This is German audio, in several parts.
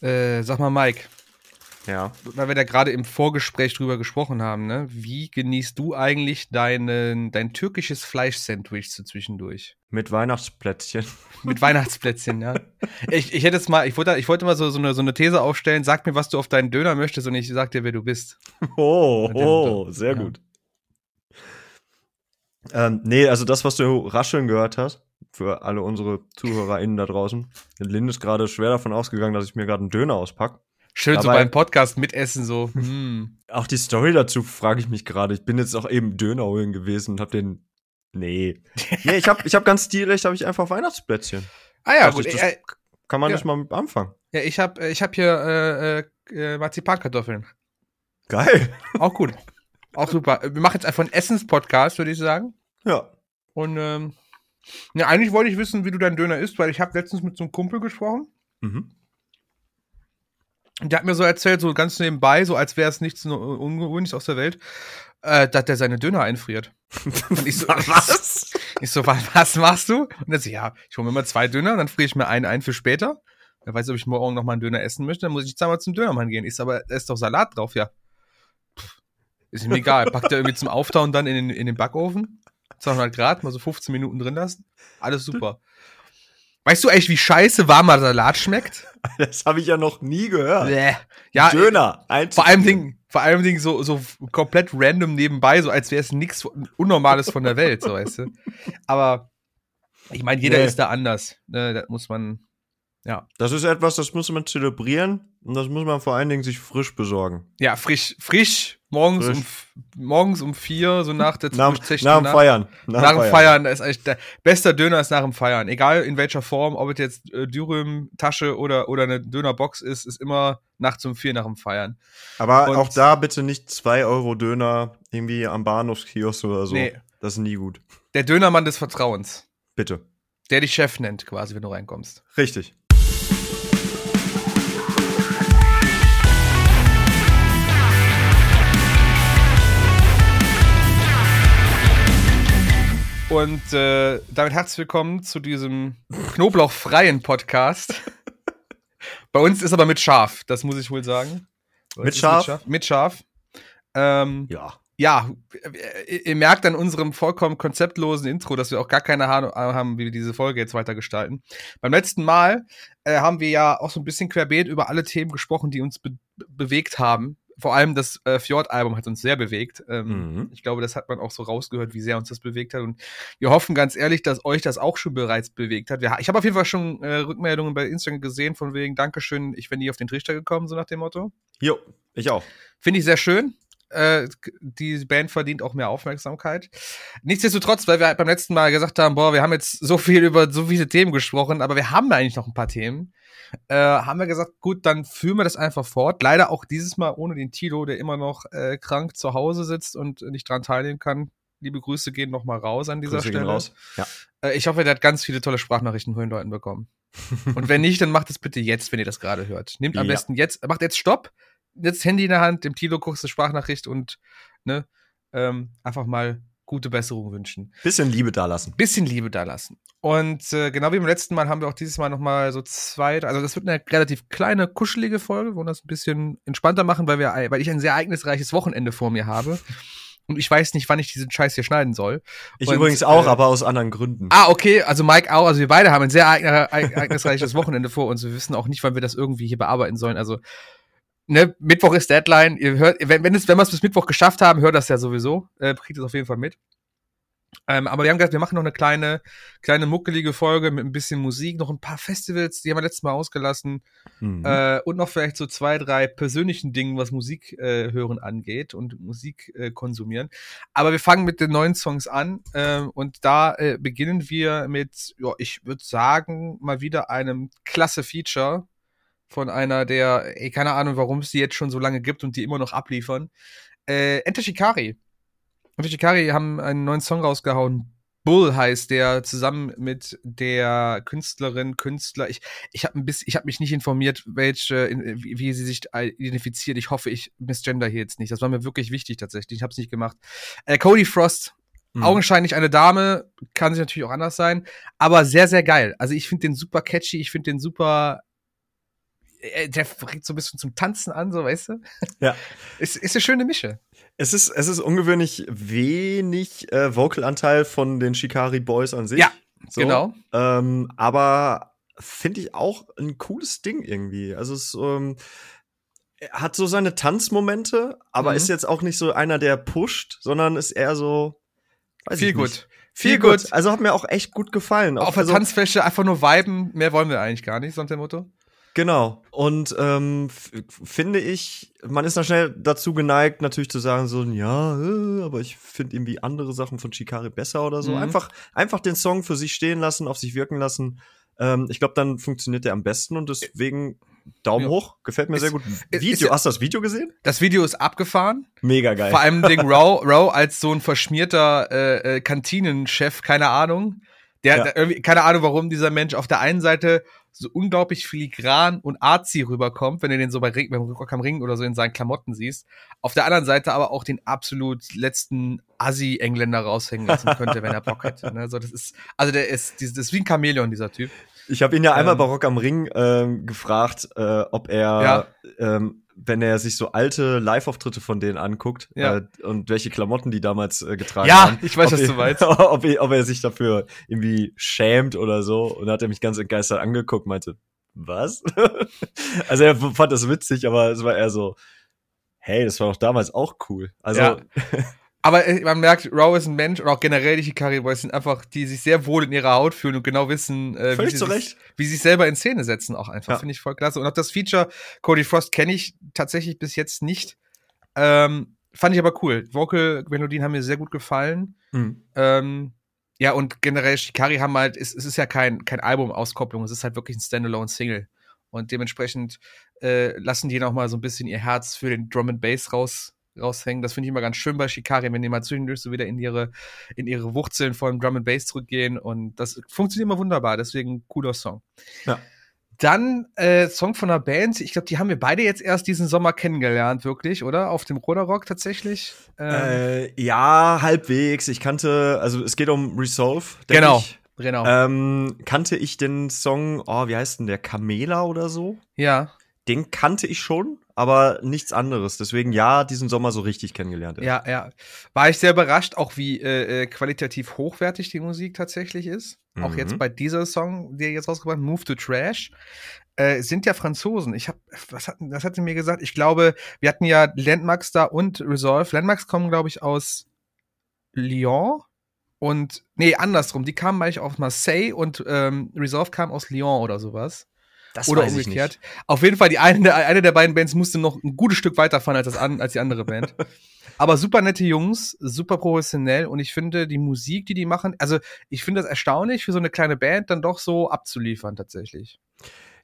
Äh, sag mal, Mike, Ja. weil wir da gerade im Vorgespräch drüber gesprochen haben, ne? Wie genießt du eigentlich deinen, dein türkisches Fleischsandwich so zwischendurch? Mit Weihnachtsplätzchen. Mit Weihnachtsplätzchen, ja. Ich, ich hätte jetzt mal, ich wollte, ich wollte mal so, so, eine, so eine These aufstellen, sag mir, was du auf deinen Döner möchtest und ich sag dir, wer du bist. Oh, oh sehr ja. gut. Ähm, nee, also das, was du rascheln gehört hast, für alle unsere ZuhörerInnen da draußen. Lynn ist gerade schwer davon ausgegangen, dass ich mir gerade einen Döner auspack. Schön so Dabei- beim Podcast mitessen, so. Hm. Auch die Story dazu frage ich mich gerade. Ich bin jetzt auch eben Döner holen gewesen und hab den. Nee. Nee, ich hab, ich hab ganz stilecht, habe ich einfach Weihnachtsplätzchen. Ah ja, Dachte gut. ich, das äh, Kann man Ja. nicht mal mit anfangen. ja, ich hab, äh, ich hab hier äh, äh, äh, Marzipankartoffeln. Geil. Auch gut. Auch super. Wir machen jetzt einfach einen Essenspodcast, würde ich sagen. Ja. Und ähm, ja, eigentlich wollte ich wissen, wie du deinen Döner isst, weil ich habe letztens mit so einem Kumpel gesprochen. Mhm. Und der hat mir so erzählt, so ganz nebenbei, so als wäre es nichts Ungewöhnliches aus der Welt, äh, dass der seine Döner einfriert. Und ich so, Was? Ich so, was, machst du? Und er so, ja, ich hole mir mal zwei Döner dann friere ich mir einen ein für später. Wer weiß, ob ich morgen noch mal einen Döner essen möchte, dann muss ich jetzt einmal zum Dönermann gehen. So, aber da ist doch Salat drauf, ja. Pff, ist ihm egal. Packt er irgendwie zum Auftauen dann in den, in den Backofen. 200 Grad, mal so 15 Minuten drin lassen. Alles super. Weißt du echt, wie scheiße warmer Salat schmeckt? Das habe ich ja noch nie gehört. Bäh. Ja, Döner. Vor allem Ding, vor allem Ding so, so komplett random nebenbei, so als wäre es nichts Unnormales von der Welt, so weißt du. Aber ich meine, jeder Nee. ist da anders. Ne, das muss man, ja. Das ist etwas, das muss man zelebrieren und das muss man vor allen Dingen sich frisch besorgen. Ja, frisch, frisch, morgens, Frisch. Um, morgens um vier, so nach der Nach, nach dem. Feiern. Nach dem Feiern, da ist eigentlich der bester Döner ist nach dem Feiern. Egal in welcher Form, ob es jetzt äh, Dürüm, Tasche oder, oder eine Dönerbox ist, ist immer nachts um vier nach dem Feiern. Aber Und- auch da bitte nicht 2 Euro Döner irgendwie am Bahnhofskiosk oder so. Nee. Das ist nie gut. Der Dönermann des Vertrauens, Bitte. der dich Chef nennt, quasi, wenn du reinkommst. Richtig. Und äh, damit herzlich willkommen zu diesem knoblauchfreien Podcast. Bei uns ist aber mit Schaf, das muss ich wohl sagen. Mit Schaf? Mit Schaf. Ähm, Ja. ja, ihr ihr merkt an unserem vollkommen konzeptlosen Intro, dass wir auch gar keine Ahnung haben, wie wir diese Folge jetzt weiter gestalten. Beim letzten Mal äh, haben wir ja auch so ein bisschen querbeet über alle Themen gesprochen, die uns be bewegt haben. Vor allem das äh, Fjord-Album hat uns sehr bewegt. Ähm, Mhm. Ich glaube, das hat man auch so rausgehört, wie sehr uns das bewegt hat. Und wir hoffen ganz ehrlich, dass euch das auch schon bereits bewegt hat. Wir, ich habe auf jeden Fall schon äh, Rückmeldungen bei Instagram gesehen, von wegen Dankeschön, ich bin nie auf den Trichter gekommen, so nach dem Motto. Jo, ich auch. Finde ich sehr schön. Äh, die Band verdient auch mehr Aufmerksamkeit. Nichtsdestotrotz, weil wir halt beim letzten Mal gesagt haben, boah, wir haben jetzt so viel über so viele Themen gesprochen, aber wir haben eigentlich noch ein paar Themen. Äh, haben wir gesagt, gut, dann führen wir das einfach fort. Leider auch dieses Mal ohne den Tilo, der immer noch äh, krank zu Hause sitzt und nicht dran teilnehmen kann. Liebe Grüße gehen noch mal raus an dieser Grüße Stelle. raus. Ja. Äh, ich hoffe, der hat ganz viele tolle Sprachnachrichten von den Leuten bekommen. Und wenn nicht, dann macht es bitte jetzt, wenn ihr das gerade hört. Nehmt am Ja. besten jetzt, macht jetzt Stopp, jetzt Handy in der Hand, dem Tilo guckst du Sprachnachricht und ne, ähm, einfach mal gute Besserung wünschen. Bisschen Liebe da lassen. Bisschen Liebe da lassen. Und äh, genau wie beim letzten Mal haben wir auch dieses Mal nochmal so zwei, also das wird eine relativ kleine, kuschelige Folge, wir wollen das ein bisschen entspannter machen, weil wir, weil ich ein sehr ereignisreiches Wochenende vor mir habe. Und ich weiß nicht, wann ich diesen Scheiß hier schneiden soll. Ich Und, übrigens auch, äh, aber aus anderen Gründen. Ah, okay, also Mike auch, also wir beide haben ein sehr ereign- ereignisreiches Wochenende vor uns. Wir wissen auch nicht, wann wir das irgendwie hier bearbeiten sollen. Also, ne, Mittwoch ist Deadline. Ihr hört, wenn, wenn, es, wenn wir es bis Mittwoch geschafft haben, hört das ja sowieso. Äh, kriegt es auf jeden Fall mit. Ähm, aber wir haben gesagt, wir machen noch eine kleine, kleine muckelige Folge mit ein bisschen Musik, noch ein paar Festivals, die haben wir letztes Mal ausgelassen. Mhm. Äh, und noch vielleicht so zwei, drei persönlichen Dingen, was Musik äh, hören angeht und Musik äh, konsumieren. Aber wir fangen mit den neuen Songs an ähm, und da äh, beginnen wir mit, ja, ich würde sagen, mal wieder einem klasse Feature von einer der, ey, keine Ahnung, warum es die jetzt schon so lange gibt und die immer noch abliefern. Äh, Enter Shikari. Enter Shikari haben einen neuen Song rausgehauen. Bull heißt der, zusammen mit der Künstlerin, Künstler. Ich, ich habe habe mich nicht informiert, welche, in, wie, wie sie sich identifiziert. Ich hoffe, ich misgender hier jetzt nicht. Das war mir wirklich wichtig tatsächlich. Ich habe es nicht gemacht. Äh, Cody Frost, Mhm. augenscheinlich eine Dame, kann sich natürlich auch anders sein, aber sehr, sehr geil. Also ich finde den super catchy, ich finde den super. Äh, der regt so ein bisschen zum Tanzen an, so weißt du? Ja. Ist, ist eine schöne Mische. Es ist, es ist ungewöhnlich wenig äh, Vocal-Anteil von den Shikari Boys an sich. Ja, so. genau. Ähm, aber finde ich auch ein cooles Ding irgendwie. Also es ähm, hat so seine Tanzmomente, aber Mhm. ist jetzt auch nicht so einer, der pusht, sondern ist eher so Viel gut. Viel gut. Also hat mir auch echt gut gefallen. Auf der also, Tanzfläche einfach nur viben, mehr wollen wir eigentlich gar nicht, so nach dem Motto. Genau. Und ähm, finde ich, man ist dann schnell dazu geneigt, natürlich zu sagen, so, ja, äh, aber ich finde irgendwie andere Sachen von Shikari besser oder so. Mhm. Einfach, einfach den Song für sich stehen lassen, auf sich wirken lassen. Ähm, ich glaube, dann funktioniert der am besten und deswegen Daumen Ja. hoch. Gefällt mir Ist- sehr gut. ist Video, ja- hast du das Video gesehen? Das Video ist abgefahren. Mega geil. Vor allem Ding Row, Row als so ein verschmierter äh, äh, Kantinenchef, keine Ahnung. Der, Ja. der irgendwie, keine Ahnung, warum dieser Mensch auf der einen Seite so unglaublich filigran und arzi rüberkommt, wenn du den so bei Ring, beim Rock am Ring oder so in seinen Klamotten siehst. Auf der anderen Seite aber auch den absolut letzten Assi-Engländer raushängen lassen könnte, wenn er Bock hätte. Ne? So, das ist, also der ist, das ist wie ein Chamäleon, dieser Typ. Ich habe ihn ja einmal Ähm. bei Rock am Ring ähm, gefragt, äh, ob er, Ja. ähm, wenn er sich so alte Live-Auftritte von denen anguckt Ja. äh, und welche Klamotten die damals äh, getragen Ja, haben. ich weiß, was du meinst. Ob er, ob er sich dafür irgendwie schämt oder so. Und hat er mich ganz entgeistert angeguckt, meinte, was? also er fand das witzig, aber es war eher so, hey, das war doch damals auch cool. Also Ja. Aber äh, man merkt, Row ist ein Mensch und auch generell die Hikari Boys sind einfach, die sich sehr wohl in ihrer Haut fühlen und genau wissen, äh, wie, sie sich, wie sie sich selber in Szene setzen auch einfach. Ja. Finde ich voll klasse. Und auch das Feature Cody Frost kenne ich tatsächlich bis jetzt nicht. Ähm, fand ich aber cool. Vocal-Melodien haben mir sehr gut gefallen. Mhm. Ähm, ja, und generell Shikari haben halt, es, es ist ja kein, kein Album-Auskopplung, es ist halt wirklich ein Standalone-Single. Und dementsprechend äh, lassen die noch mal so ein bisschen ihr Herz für den Drum and Bass raus, raushängen. Das finde ich immer ganz schön bei Shikari, wenn die mal zwischendurch so wieder in ihre, in ihre Wurzeln von Drum and Bass zurückgehen. Und das funktioniert immer wunderbar, deswegen cooler Song. Ja. Dann äh, Song von einer Band, ich glaube, die haben wir beide jetzt erst diesen Sommer kennengelernt, wirklich, oder? Auf dem Rock tatsächlich. Ähm, Äh, ja, halbwegs. Ich kannte, also es geht um Resolve. genau, Ich. genau. Ähm, kannte ich den Song, oh, wie heißt denn der? Kamela oder so? ja. Den kannte ich schon, aber nichts anderes. Deswegen ja, diesen Sommer so richtig kennengelernt. Ja, ja. War ich sehr überrascht, auch wie äh, äh, qualitativ hochwertig die Musik tatsächlich ist. Auch Mhm. jetzt bei dieser Song, der jetzt rausgebracht Move to Trash, äh, sind ja Franzosen. Ich habe, was hat, das hatte mir gesagt. Ich glaube, wir hatten ja Landmarks da und Resolve. Landmarks kommen, glaube ich, aus Lyon und nee, andersrum. Die kamen eigentlich aus Marseille und ähm, Resolve kam aus Lyon oder sowas. Das oder umgekehrt. Auf jeden Fall, die eine der, eine der beiden Bands musste noch ein gutes Stück weiterfahren als, das an, als die andere Band. Aber super nette Jungs, super professionell und ich finde die Musik, die die machen, also ich finde das erstaunlich für so eine kleine Band dann doch so abzuliefern tatsächlich.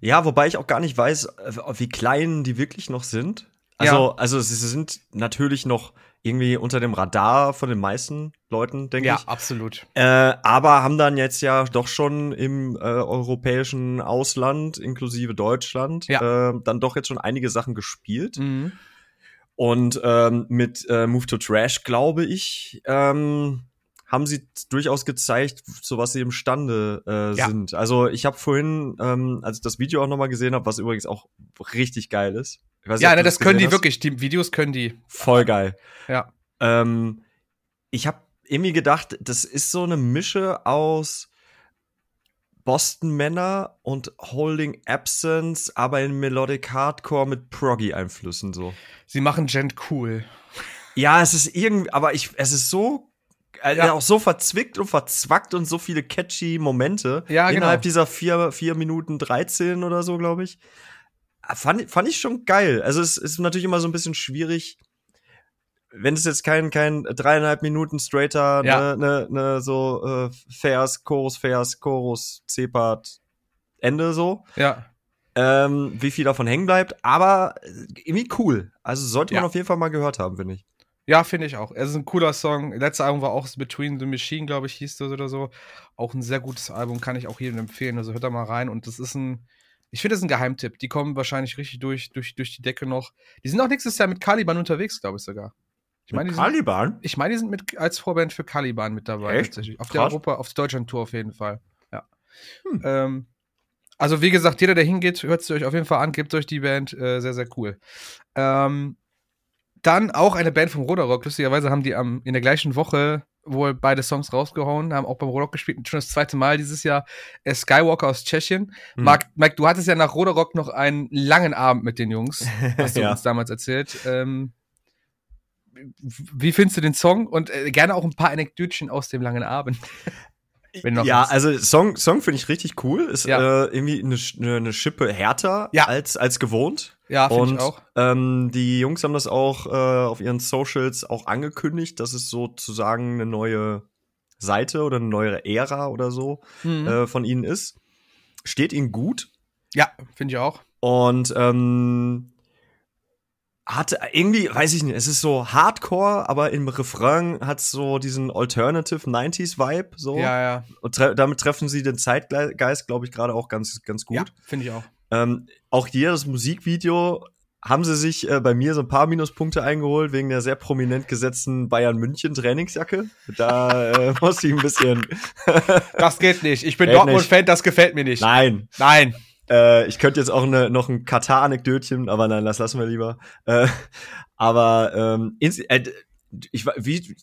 Ja, wobei ich auch gar nicht weiß, äh, wie klein die wirklich noch sind. Also, also sie sind natürlich noch irgendwie unter dem Radar von den meisten Leuten, denke ich. absolut. Äh, aber haben dann jetzt ja doch schon im äh, europäischen Ausland, inklusive Deutschland, äh, dann doch jetzt schon einige Sachen gespielt. Mhm. Und ähm, mit äh, Move to Trash, glaube ich, ähm, haben sie durchaus gezeigt, zu was sie imstande äh, Ja. sind. Also ich habe vorhin, ähm, als ich das Video auch nochmal gesehen habe, was übrigens auch richtig geil ist. Weiß Ja, ne, das können die hast. wirklich, die Videos können die. Voll geil. Ja. Ähm, ich habe irgendwie gedacht, das ist so eine Mische aus Boston Männer und Holding Absence, aber in Melodic Hardcore mit Proggy-Einflüssen so. Sie machen Gent cool. Ja, es ist irgendwie, aber ich, es ist so, äh, Ja. auch so verzwickt und verzwackt und so viele catchy Momente Ja, genau. innerhalb dieser vier, vier Minuten 13 oder so, glaube ich. Fand, fand ich schon geil. Also es ist natürlich immer so ein bisschen schwierig, wenn es jetzt kein, kein dreieinhalb Minuten straighter, Ja. ne, ne, ne, so äh, Vers, Chorus, Vers, Chorus, C-Part, Ende so, Ja. ähm, wie viel davon hängen bleibt, aber äh, irgendwie cool. Also sollte man Ja. auf jeden Fall mal gehört haben, finde ich. Ja, finde ich auch. Es ist ein cooler Song. Letztes Album war auch Between the Machine, glaube ich, hieß das oder so. Auch ein sehr gutes Album, kann ich auch jedem empfehlen. Also hört da mal rein. Und das ist ein, ich finde das ist ein Geheimtipp. Die kommen wahrscheinlich richtig durch, durch, durch die Decke noch. Die sind auch nächstes Jahr mit Caliban unterwegs, glaube ich sogar. Ich meine, die sind, Caliban? ich meine, die sind mit, als Vorband für Caliban mit dabei. Echt? Tatsächlich. Auf der Krass. Europa, auf der Deutschland-Tour auf jeden Fall. Ja. Hm. Ähm, Also wie gesagt, jeder, der hingeht, hört es euch auf jeden Fall an, gebt euch die Band, äh, sehr, sehr cool. Ähm, dann auch eine Band vom Roderock. Lustigerweise haben die am, in der gleichen Woche wohl beide Songs rausgehauen, haben auch beim Roderock gespielt. Schon das zweite Mal dieses Jahr äh, Skywalker aus Tschechien. Hm. Marc, Mike, du hattest ja nach Roderock noch einen langen Abend mit den Jungs, hast du Ja. uns damals erzählt. Ähm, wie findest du den Song? Und äh, gerne auch ein paar Anekdötchen aus dem langen Abend. Wenn noch ja, was. also Song, Song finde ich richtig cool. Ist Ja. äh, irgendwie eine, Sch- eine, Schippe härter Ja. als, als gewohnt. Ja, finde Und ich auch. Ähm, die Jungs haben das auch äh, auf ihren Socials auch angekündigt, dass es sozusagen eine neue Seite oder eine neue Ära oder so Mhm. äh, von ihnen ist. Steht ihnen gut. ja, finde ich auch. Und ähm, hatte irgendwie, weiß ich nicht, es ist so Hardcore, aber im Refrain hat so diesen Alternative 90s Vibe so. Ja, ja. Und tre damit treffen sie den Zeitgeist, glaube ich, gerade auch ganz, ganz gut. Ja, finde ich auch. Ähm, auch hier das Musikvideo haben sie sich äh, bei mir so ein paar Minuspunkte eingeholt wegen der sehr prominent gesetzten Bayern München Trainingsjacke. Da äh, muss ich ein bisschen. Das geht nicht. Ich bin Dortmund-Fan, das gefällt mir nicht. Nein, Nein. Äh, ich könnte jetzt auch ne, noch ein Katar-Anekdötchen, aber nein, das lassen wir lieber. Äh, aber ähm, äh, ich, wie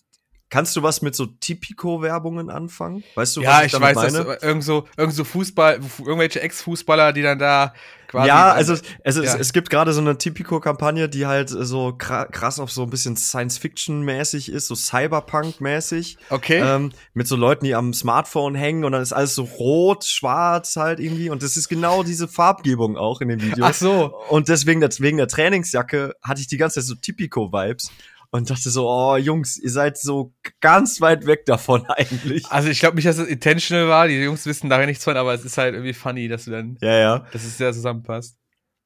kannst du was mit so Tipico-Werbungen anfangen? Weißt du, ja, was ich damit weiß, meine? dass irgend so, irgend so Fußball, irgendwelche Ex-Fußballer, die dann da quasi. ja, also, also ja. Es, es gibt gerade so eine Tipico-Kampagne, die halt so kra- krass auf so ein bisschen Science-Fiction-mäßig ist, so Cyberpunk-mäßig. Okay. Ähm, mit so Leuten, die am Smartphone hängen und dann ist alles so rot, schwarz halt irgendwie. Und das ist genau diese Farbgebung auch in dem Video. Ach so. Und deswegen, wegen der Trainingsjacke hatte ich die ganze Zeit so Tipico-Vibes und dachte so, oh Jungs, ihr seid so ganz weit weg davon eigentlich. Also ich glaube nicht, dass es intentional war. Die Jungs wissen darin nichts von, aber es ist halt irgendwie funny, dass du dann, Ja, ja. dass es sehr zusammenpasst.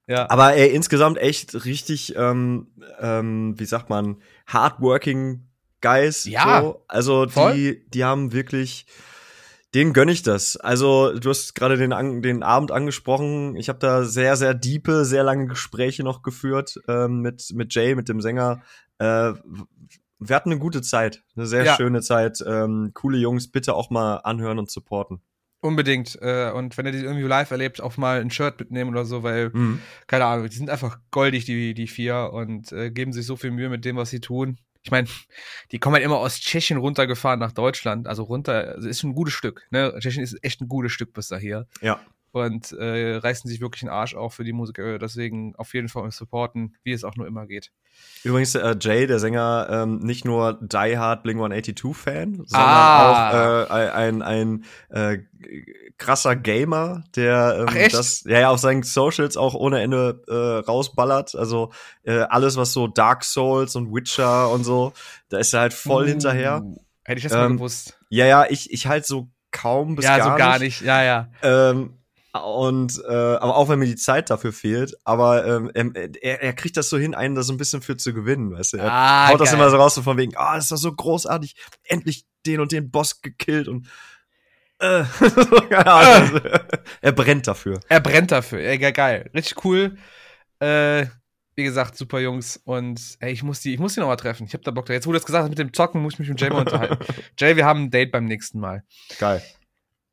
Ja. Aber ey, insgesamt echt richtig, ähm, ähm, wie sagt man, hardworking Guys. Ja, So. Also voll. die, die haben wirklich, denen gönn ich das. Also du hast gerade den, den Abend angesprochen. Ich habe da sehr, sehr diepe, sehr lange Gespräche noch geführt ähm, mit, mit Jay, mit dem Sänger. Äh, wir hatten eine gute Zeit, eine sehr Ja. schöne Zeit. Ähm, coole Jungs, bitte auch mal anhören und supporten. Unbedingt. Äh, und wenn ihr die irgendwie live erlebt, auch mal ein Shirt mitnehmen oder so, weil, Mhm. keine Ahnung, die sind einfach goldig, die, die vier, und äh, geben sich so viel Mühe mit dem, was sie tun. Ich meine, die kommen halt immer aus Tschechien runtergefahren nach Deutschland. Also runter, also ist ein gutes Stück. Ne? Tschechien ist echt ein gutes Stück bis daher. Ja. Und äh, reißen sich wirklich den Arsch auf für die Musik. Äh, Deswegen auf jeden Fall supporten, wie es auch nur immer geht. Übrigens, äh, Jay, der Sänger, ähm, nicht nur Die Hard Bling 182-Fan, sondern Ah. auch äh, ein, ein äh, krasser Gamer, der ähm, das ja, ja auf seinen Socials auch ohne Ende äh, rausballert. Also äh, alles, was so Dark Souls und Witcher und so, da ist er halt voll Uh, hinterher. Hätte ich das mal Ähm, gewusst. Ja, ja, ich, ich halt so kaum bis Ja, gar so gar nicht. nicht. Ja, ja. Ähm, und äh, aber auch wenn mir die Zeit dafür fehlt, aber ähm, er, er kriegt das so hin, einen da so ein bisschen für zu gewinnen, weißt du? Er Ah, haut das geil. immer so raus, so von wegen, ah, das ist doch so großartig, endlich den und den Boss gekillt und äh, keine Ahnung, also, er brennt dafür. Er brennt dafür. Ja, ge- geil. Richtig cool. Äh, wie gesagt, super Jungs. Und ey, ich muss die, ich muss die noch mal treffen. Ich hab da Bock drauf. Jetzt, wo du das gesagt hast mit dem Zocken, muss ich mich mit Jay mal unterhalten. Jay, wir haben ein Date beim nächsten Mal. Geil.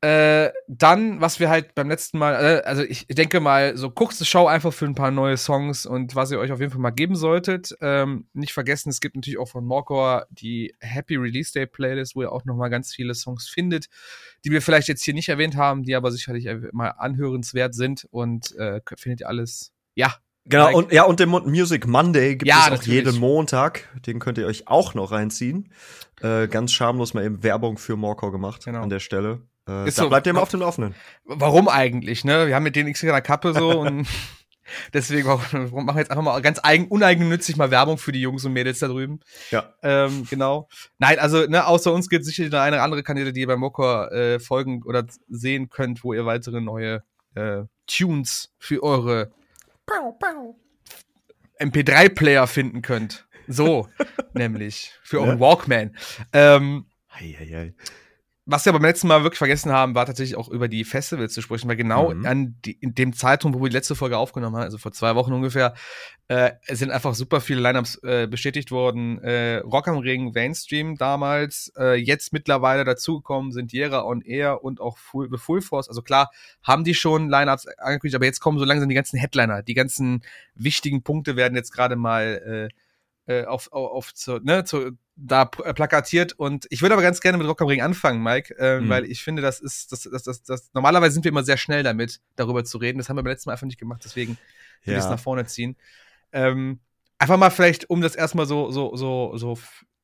Äh, dann, was wir halt beim letzten Mal, äh, also ich denke mal, so guckst du Show einfach für ein paar neue Songs und was ihr euch auf jeden Fall mal geben solltet. Ähm, nicht vergessen, es gibt natürlich auch von Morcor die Happy Release Day Playlist, wo ihr auch noch mal ganz viele Songs findet, die wir vielleicht jetzt hier nicht erwähnt haben, die aber sicherlich mal anhörenswert sind und äh, findet ihr alles. Ja, Genau, Like- und ja, und den Music Monday gibt Ja, es auch natürlich. jeden Montag. Den könnt ihr euch auch noch reinziehen. Äh, ganz schamlos mal eben Werbung für Morcor gemacht Genau. an der Stelle. Äh, Ist da so. bleibt ihr immer auf dem Laufenden. warum eigentlich, ne? Wir haben mit denen nichts in der Kappe so und deswegen warum machen wir jetzt einfach mal ganz eigen, uneigennützig mal Werbung für die Jungs und Mädels da drüben. Ja. Ähm, genau. Nein, also, ne, außer uns gibt es sicherlich noch eine oder andere Kanäle, die ihr bei Mokor äh, folgen oder sehen könnt, wo ihr weitere neue äh, Tunes für eure MP3-Player finden könnt. So, nämlich. Für euren Ja. Walkman. Ähm, Hei, hei, hei. Was wir beim letzten Mal wirklich vergessen haben, war tatsächlich auch über die Festivals zu sprechen, weil genau Mhm. an die, in dem Zeitpunkt, wo wir die letzte Folge aufgenommen haben, also vor zwei Wochen ungefähr, äh, sind einfach super viele Lineups äh, bestätigt worden. Äh, Rock am Ring, Mainstream damals, äh, jetzt mittlerweile dazugekommen sind Jera on Air und auch Full, The Full Force. Also klar, haben die schon Lineups angekündigt, aber jetzt kommen so langsam die ganzen Headliner. Die ganzen wichtigen Punkte werden jetzt gerade mal äh, äh, auf, auf, auf zu, ne, zu, da äh, plakatiert und ich würde aber ganz gerne mit Rock am Ring anfangen, Mike, äh, Mhm. weil ich finde, das ist, das, das, das, das, normalerweise sind wir immer sehr schnell damit, darüber zu reden. Das haben wir beim letzten Mal einfach nicht gemacht, deswegen will ich es nach vorne ziehen. Ähm, einfach mal vielleicht, um das erstmal so, so, so, so,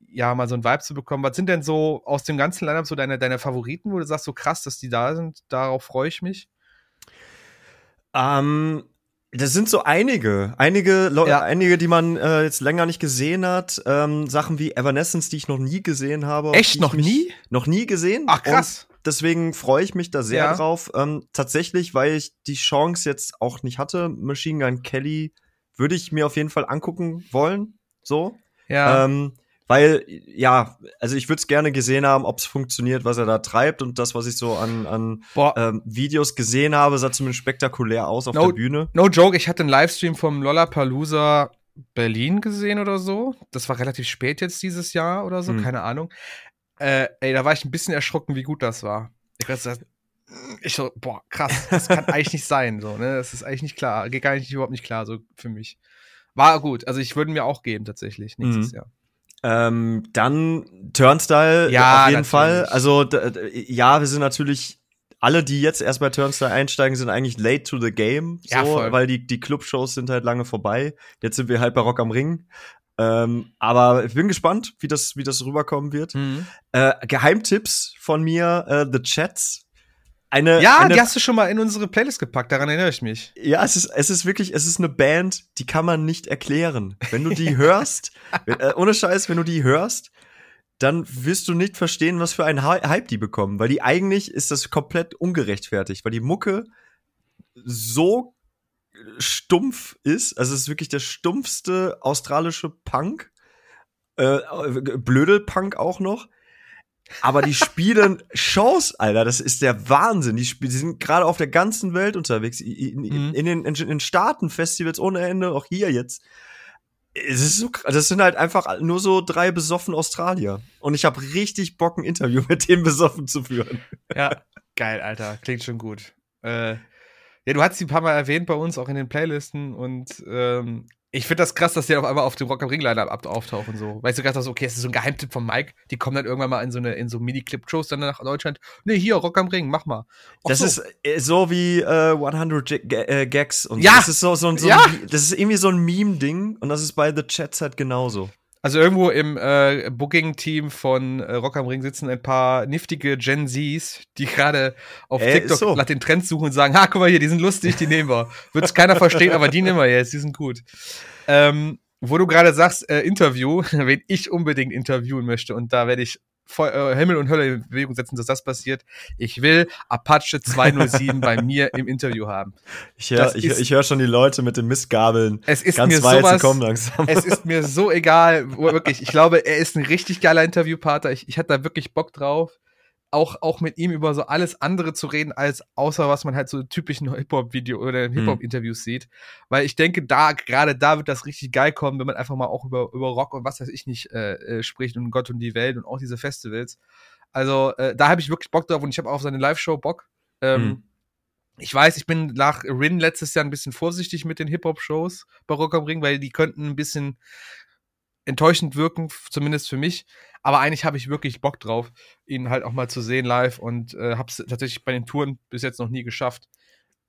ja, mal so ein Vibe zu bekommen. Was sind denn so aus dem ganzen Lineup so deine, deine Favoriten, wo du sagst, so krass, dass die da sind, darauf freue ich mich? Ähm, das sind so einige, einige, Leu Ja. einige, die man äh, jetzt länger nicht gesehen hat. Ähm, Sachen wie Evanescence, die ich noch nie gesehen habe. Echt? Noch nie? Noch nie gesehen. Ach, krass. Und deswegen freue ich mich da sehr Ja. drauf. Ähm, tatsächlich, weil ich die Chance jetzt auch nicht hatte. Machine Gun Kelly würde ich mir auf jeden Fall angucken wollen. So. Ja. Ähm, weil, ja, also ich würde es gerne gesehen haben, ob es funktioniert, was er da treibt. Und das, was ich so an, an ähm, Videos gesehen habe, sah zumindest spektakulär aus auf No- der Bühne. No joke, ich hatte einen Livestream vom Lollapalooza Berlin gesehen oder so. Das war relativ spät jetzt dieses Jahr oder so, Hm. keine Ahnung. Äh, ey, da war ich ein bisschen erschrocken, wie gut das war. Ich weiß, das- ich so, boah, krass, das kann eigentlich nicht sein, so, ne? Das ist eigentlich nicht klar, geht gar nicht überhaupt nicht klar, so für mich. War gut, also ich würde mir auch geben, tatsächlich, nächstes Mhm. Jahr. Ähm, dann Turnstyle Ja, auf jeden natürlich. Fall. Also ja, wir sind natürlich alle, die jetzt erst bei Turnstyle einsteigen, sind eigentlich late to the game, so, Ja, voll. weil die die Clubshows sind halt lange vorbei. Jetzt sind wir halt bei Rock am Ring. Ähm, aber ich bin gespannt, wie das wie das rüberkommen wird. Mhm. Äh, Geheimtipps von mir, äh, The Chats. Eine, Ja, eine, die hast du schon mal in unsere Playlist gepackt, daran erinnere ich mich. Ja, es ist, es ist wirklich, es ist eine Band, die kann man nicht erklären. Wenn du die hörst, wenn, äh, ohne Scheiß, wenn du die hörst, dann wirst du nicht verstehen, was für einen Hy- Hype die bekommen. Weil die eigentlich ist das komplett ungerechtfertigt, weil die Mucke so stumpf ist. Also es ist wirklich der stumpfste australische Punk. Äh, Blödel-Punk auch noch. Aber die spielen Shows, Alter. Das ist der Wahnsinn. Die, die sind gerade auf der ganzen Welt unterwegs. In, in, Mhm. in den, in den Staaten Festivals ohne Ende, auch hier jetzt. Es ist so, das sind halt einfach nur so drei besoffen Australier. Und ich habe richtig Bock, ein Interview mit denen besoffen zu führen. Ja, geil, Alter. Klingt schon gut. Äh, ja, du hast sie ein paar Mal erwähnt bei uns, auch in den Playlisten. Und ähm, ich finde das krass, dass die auf einmal auf dem Rock am Ring Line ab auftauchen. So. Weißt du, gerade so, okay, es ist so ein Geheimtipp von Mike. Die kommen dann irgendwann mal in so eine in so Mini-Clip-Shows dann nach Deutschland. Nee, hier, Rock am Ring, mach mal. Ach Das so. ist äh, so wie äh, 100 G G äh, Gags und Ja! so. Das ist so, so, so Ja! ein, das ist irgendwie so ein Meme-Ding und das ist bei The Chats halt genauso. Also irgendwo im äh, Booking-Team von äh, Rock am Ring sitzen ein paar niftige Gen Zs, die gerade auf Äh, TikTok so. nach den Trends suchen und sagen, ha, guck mal hier, die sind lustig, die nehmen wir. Wird's keiner verstehen, aber die nehmen wir jetzt, die sind gut. Ähm, wo du gerade sagst, äh, Interview, wen ich unbedingt interviewen möchte und da werde ich äh, Himmel und Hölle in Bewegung setzen, dass das passiert. Ich will Apache 207 bei mir im Interview haben. Ich höre ich, ich hör schon die Leute mit den Mistgabeln Es ist ganz mir weit, sowas, kommen langsam. es ist mir so egal, wirklich. Ich glaube, er ist ein richtig geiler Interviewpartner. Ich, ich hatte da wirklich Bock drauf. Auch, auch mit ihm über so alles andere zu reden, als außer was man halt so typischen Hip-Hop-Video oder Hip-Hop-Interviews sieht. Weil ich denke, da, gerade da wird das richtig geil kommen, wenn man einfach mal auch über, über Rock und was weiß ich nicht äh, äh, spricht und Gott und die Welt und auch diese Festivals. Also, äh, da habe ich wirklich Bock drauf und ich habe auch auf seine Live-Show Bock. Ähm, Mhm. Ich weiß, ich bin nach Rin letztes Jahr ein bisschen vorsichtig mit den Hip-Hop-Shows bei Rock am Ring, weil die könnten ein bisschen enttäuschend wirken, zumindest für mich. Aber eigentlich habe ich wirklich Bock drauf, ihn halt auch mal zu sehen live und äh, habe es tatsächlich bei den Touren bis jetzt noch nie geschafft.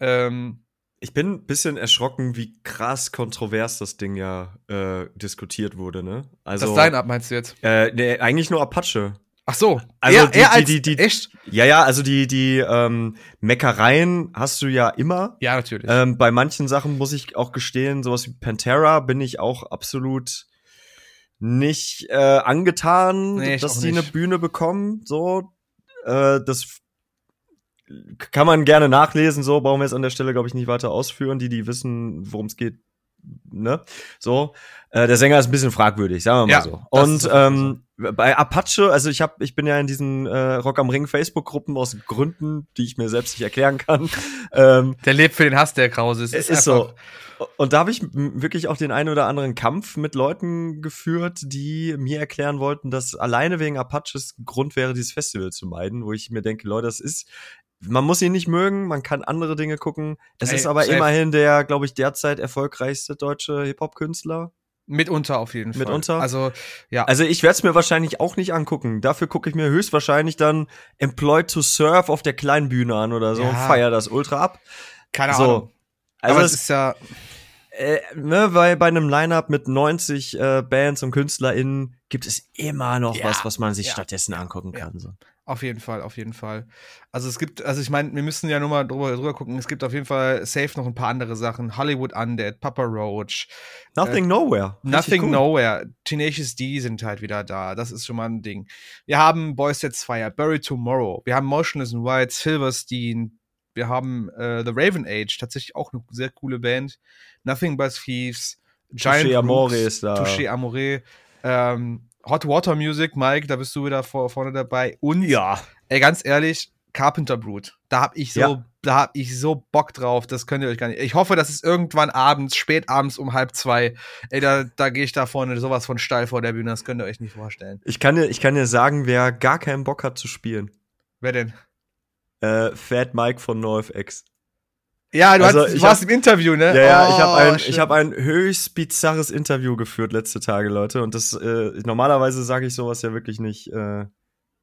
Ähm, Ich bin ein bisschen erschrocken, wie krass kontrovers das Ding ja äh, diskutiert wurde, ne? Also, das Line-Up meinst du jetzt? äh, nee, eigentlich nur Apache. Ach so, Also er, die- er die- als, die- die- echt? Ja, ja, also die, die ähm, Meckereien hast du ja immer. Ja, natürlich. Ähm, bei manchen Sachen muss ich auch gestehen, sowas wie Pantera bin ich auch absolut nicht äh, angetan, Nee, dass die eine. Bühne bekommen. So, äh, das kann man gerne nachlesen. So brauchen wir jetzt an der Stelle, glaube ich, nicht weiter ausführen. Die, die wissen, worum es geht, ne? So, äh, der Sänger ist ein bisschen fragwürdig, sagen wir mal Ja, so. Und ähm, bei Apache, also ich habe, ich bin ja in diesen äh, Rock am Ring Facebook-Gruppen aus Gründen, die ich mir selbst nicht erklären kann. ähm, der lebt für den Hass, der Krause. Es ist, ist so. Und da habe ich wirklich auch den einen oder anderen Kampf mit Leuten geführt, die mir erklären wollten, dass alleine wegen Apaches Grund wäre, dieses Festival zu meiden, wo ich mir denke, Leute, das ist man muss ihn nicht mögen, man kann andere Dinge gucken. Es Ey, ist aber safe. immerhin der, glaube ich, derzeit erfolgreichste deutsche Hip-Hop-Künstler. Mitunter auf jeden Fall. Mitunter. Also, ja. Also ich werde es mir wahrscheinlich auch nicht angucken. Dafür gucke ich mir höchstwahrscheinlich dann Employed to Surf auf der kleinen Bühne an oder so ja. und feier das ultra ab. Keine so. Ahnung. Also aber es ist ja. Äh, ne, weil bei einem Line-Up mit 90 äh, Bands und KünstlerInnen gibt es immer noch ja. was, was man sich ja. stattdessen angucken kann. So. Auf jeden Fall, auf jeden Fall. Also es gibt, also ich meine, wir müssen ja nur mal drüber, drüber gucken. Es gibt auf jeden Fall safe noch ein paar andere Sachen. Hollywood Undead, Papa Roach. Nothing äh, Nowhere. Nothing cool. Nowhere. Tenacious D sind halt wieder da. Das ist schon mal ein Ding. Wir haben Boys Sets Fire, Bury Tomorrow. Wir haben Motionless in White, Silverstein. Wir haben äh, The Raven Age, tatsächlich auch eine sehr coole Band. Nothing But Thieves. Giant Touché Amore ist da. Touché Amore. Ähm, Hot Water Music, Mike, da bist du wieder vor, vorne dabei. Und ja, ey, ganz ehrlich, Carpenter Brut. Da hab ich so, ja. da hab ich so Bock drauf. Das könnt ihr euch gar nicht. Ich hoffe, das ist irgendwann abends, spät abends um halb zwei. Ey, da, da gehe ich da vorne sowas von steil vor der Bühne. Das könnt ihr euch nicht vorstellen. Ich kann dir, ich kann dir sagen, wer gar keinen Bock hat zu spielen. Wer denn? Äh, Fat Mike von NoFX. Ja, du, also, hast, du warst hab, im Interview, ne? Ja, ja oh, ich habe ein, ich hab ein höchst bizarres Interview geführt letzte Tage, Leute. Und das äh, normalerweise sage ich sowas ja wirklich nicht äh,